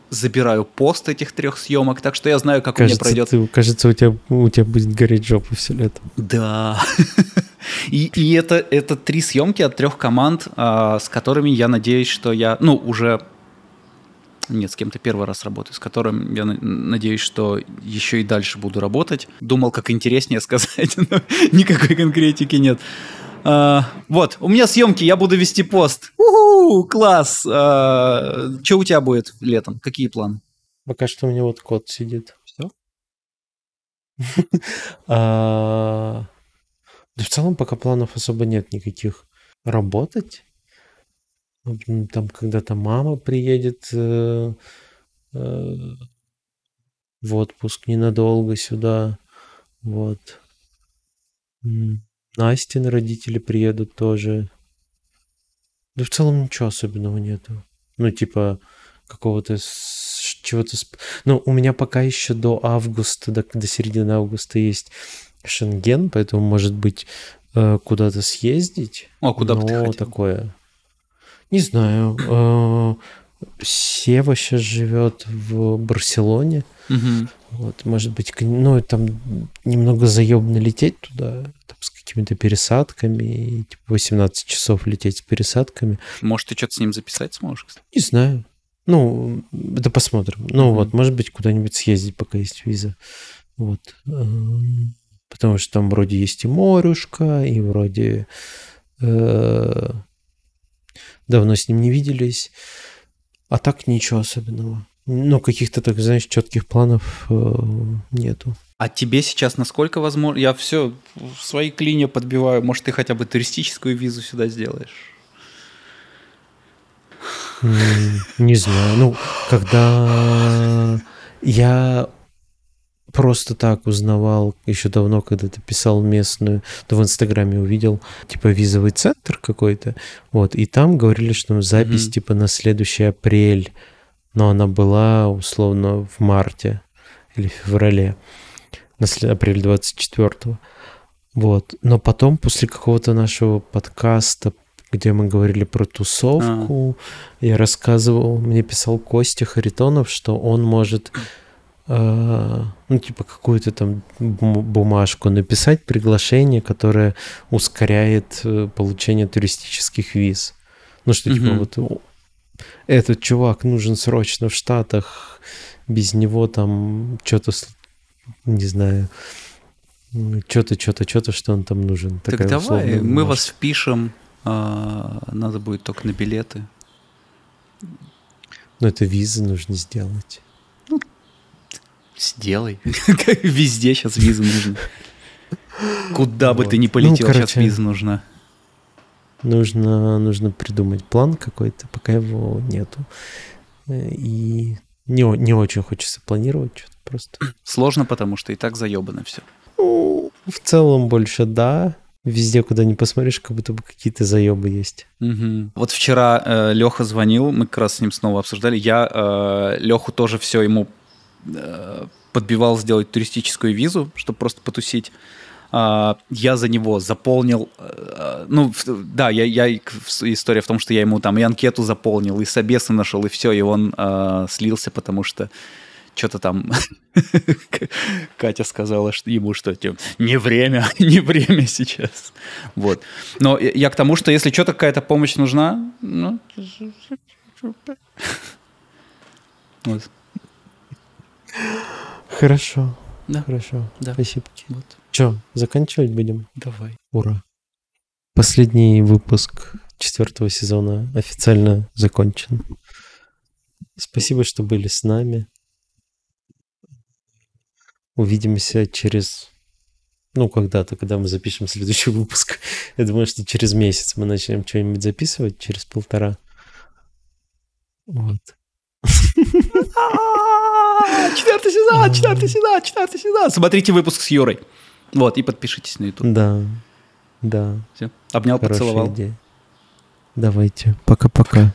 забираю пост этих трех съемок, так что я знаю, как кажется, у меня пройдет. Ты, кажется, у тебя, у тебя будет гореть жопа все лето. Да. И, и это, это три съемки от трех команд, а, с которыми я надеюсь, что я, ну, уже нет, с кем-то первый раз работаю, с которым я надеюсь, что еще и дальше буду работать. Думал, как интереснее сказать, но никакой конкретики нет. А, вот, у меня съемки, я буду вести пост. У-ху, класс! А, что у тебя будет летом? Какие планы? Пока что у меня вот кот сидит. Все? а, да в целом пока планов особо нет никаких. Работать? Там когда-то мама приедет э, э, в отпуск ненадолго сюда. Вот. Настин родители приедут тоже. Да в целом ничего особенного нету. Ну, типа, какого-то чего-то... Ну, у меня пока еще до августа, до, до середины августа есть Шенген, поэтому, может быть, э, куда-то съездить. О, куда бы ты хотел? такое. Не знаю. Э, Сева сейчас живет в Барселоне. Угу. Вот, может быть, ну, там немного заебно лететь туда, там, с какими-то пересадками, и, типа 18 часов лететь с пересадками. Может, ты что-то с ним записать сможешь? Кстати? Не знаю. Ну, это посмотрим. Ну, mm-hmm. вот, может быть, куда-нибудь съездить, пока есть виза. Вот. Эм, потому что там вроде есть и морюшка, и вроде э, давно с ним не виделись. А так ничего особенного. Ну, каких-то, так знаешь, четких планов э, нету. А тебе сейчас насколько возможно? Я все в свои клинья подбиваю. Может, ты хотя бы туристическую визу сюда сделаешь? Не знаю. Ну, когда я просто так узнавал еще давно, когда ты писал местную, то в Инстаграме увидел, типа, визовый центр какой-то, вот, и там говорили, что запись, mm-hmm. типа, на следующий апрель но она была условно в марте или феврале, на апрель 24 Вот. Но потом, после какого-то нашего подкаста, где мы говорили про тусовку, а. я рассказывал, мне писал Костя Харитонов, что он может ну, типа, какую-то там бумажку написать, приглашение, которое ускоряет э, получение туристических виз. Ну, что, типа, вот этот чувак нужен срочно в Штатах, без него там что-то, не знаю, что-то, что-то, что-то, что он там нужен. Так Такая давай, мы вас впишем, а, надо будет только на билеты. Но это визы нужно сделать. Сделай. Везде сейчас виза нужна. Куда бы ты ни полетел, ну, сейчас виза нужна. Нужно, нужно придумать план какой-то, пока его нету. И не, не очень хочется планировать что-то просто. Сложно, потому что и так заебано все. Ну, в целом больше да. Везде, куда ни посмотришь, как будто бы какие-то заебы есть. Угу. Вот вчера э, Леха звонил, мы как раз с ним снова обсуждали. Я э, Леху тоже все ему э, подбивал сделать туристическую визу, чтобы просто потусить. А, я за него заполнил, э, ну, да, я, я, история в том, что я ему там и анкету заполнил, и собесы нашел, и все, и он э, слился, потому что что-то там Катя сказала что ему, что типа, не время, не время сейчас. Вот. Но я к тому, что если что-то какая-то помощь нужна, ну... Вот. Хорошо. Да. Хорошо. Да. Спасибо. Вот. Че, заканчивать будем? Давай. Ура. Последний выпуск четвертого сезона официально закончен. Спасибо, что были с нами. Увидимся через... Ну, когда-то, когда мы запишем следующий выпуск. Я думаю, что через месяц мы начнем что-нибудь записывать, через полтора. Вот. Четвертый сезон, четвертый сезон, четвертый сезон. Смотрите выпуск с Юрой. Вот, и подпишитесь на YouTube. Да, да. Все. Обнял, Хорошая поцеловал. Идея. Давайте. Пока-пока.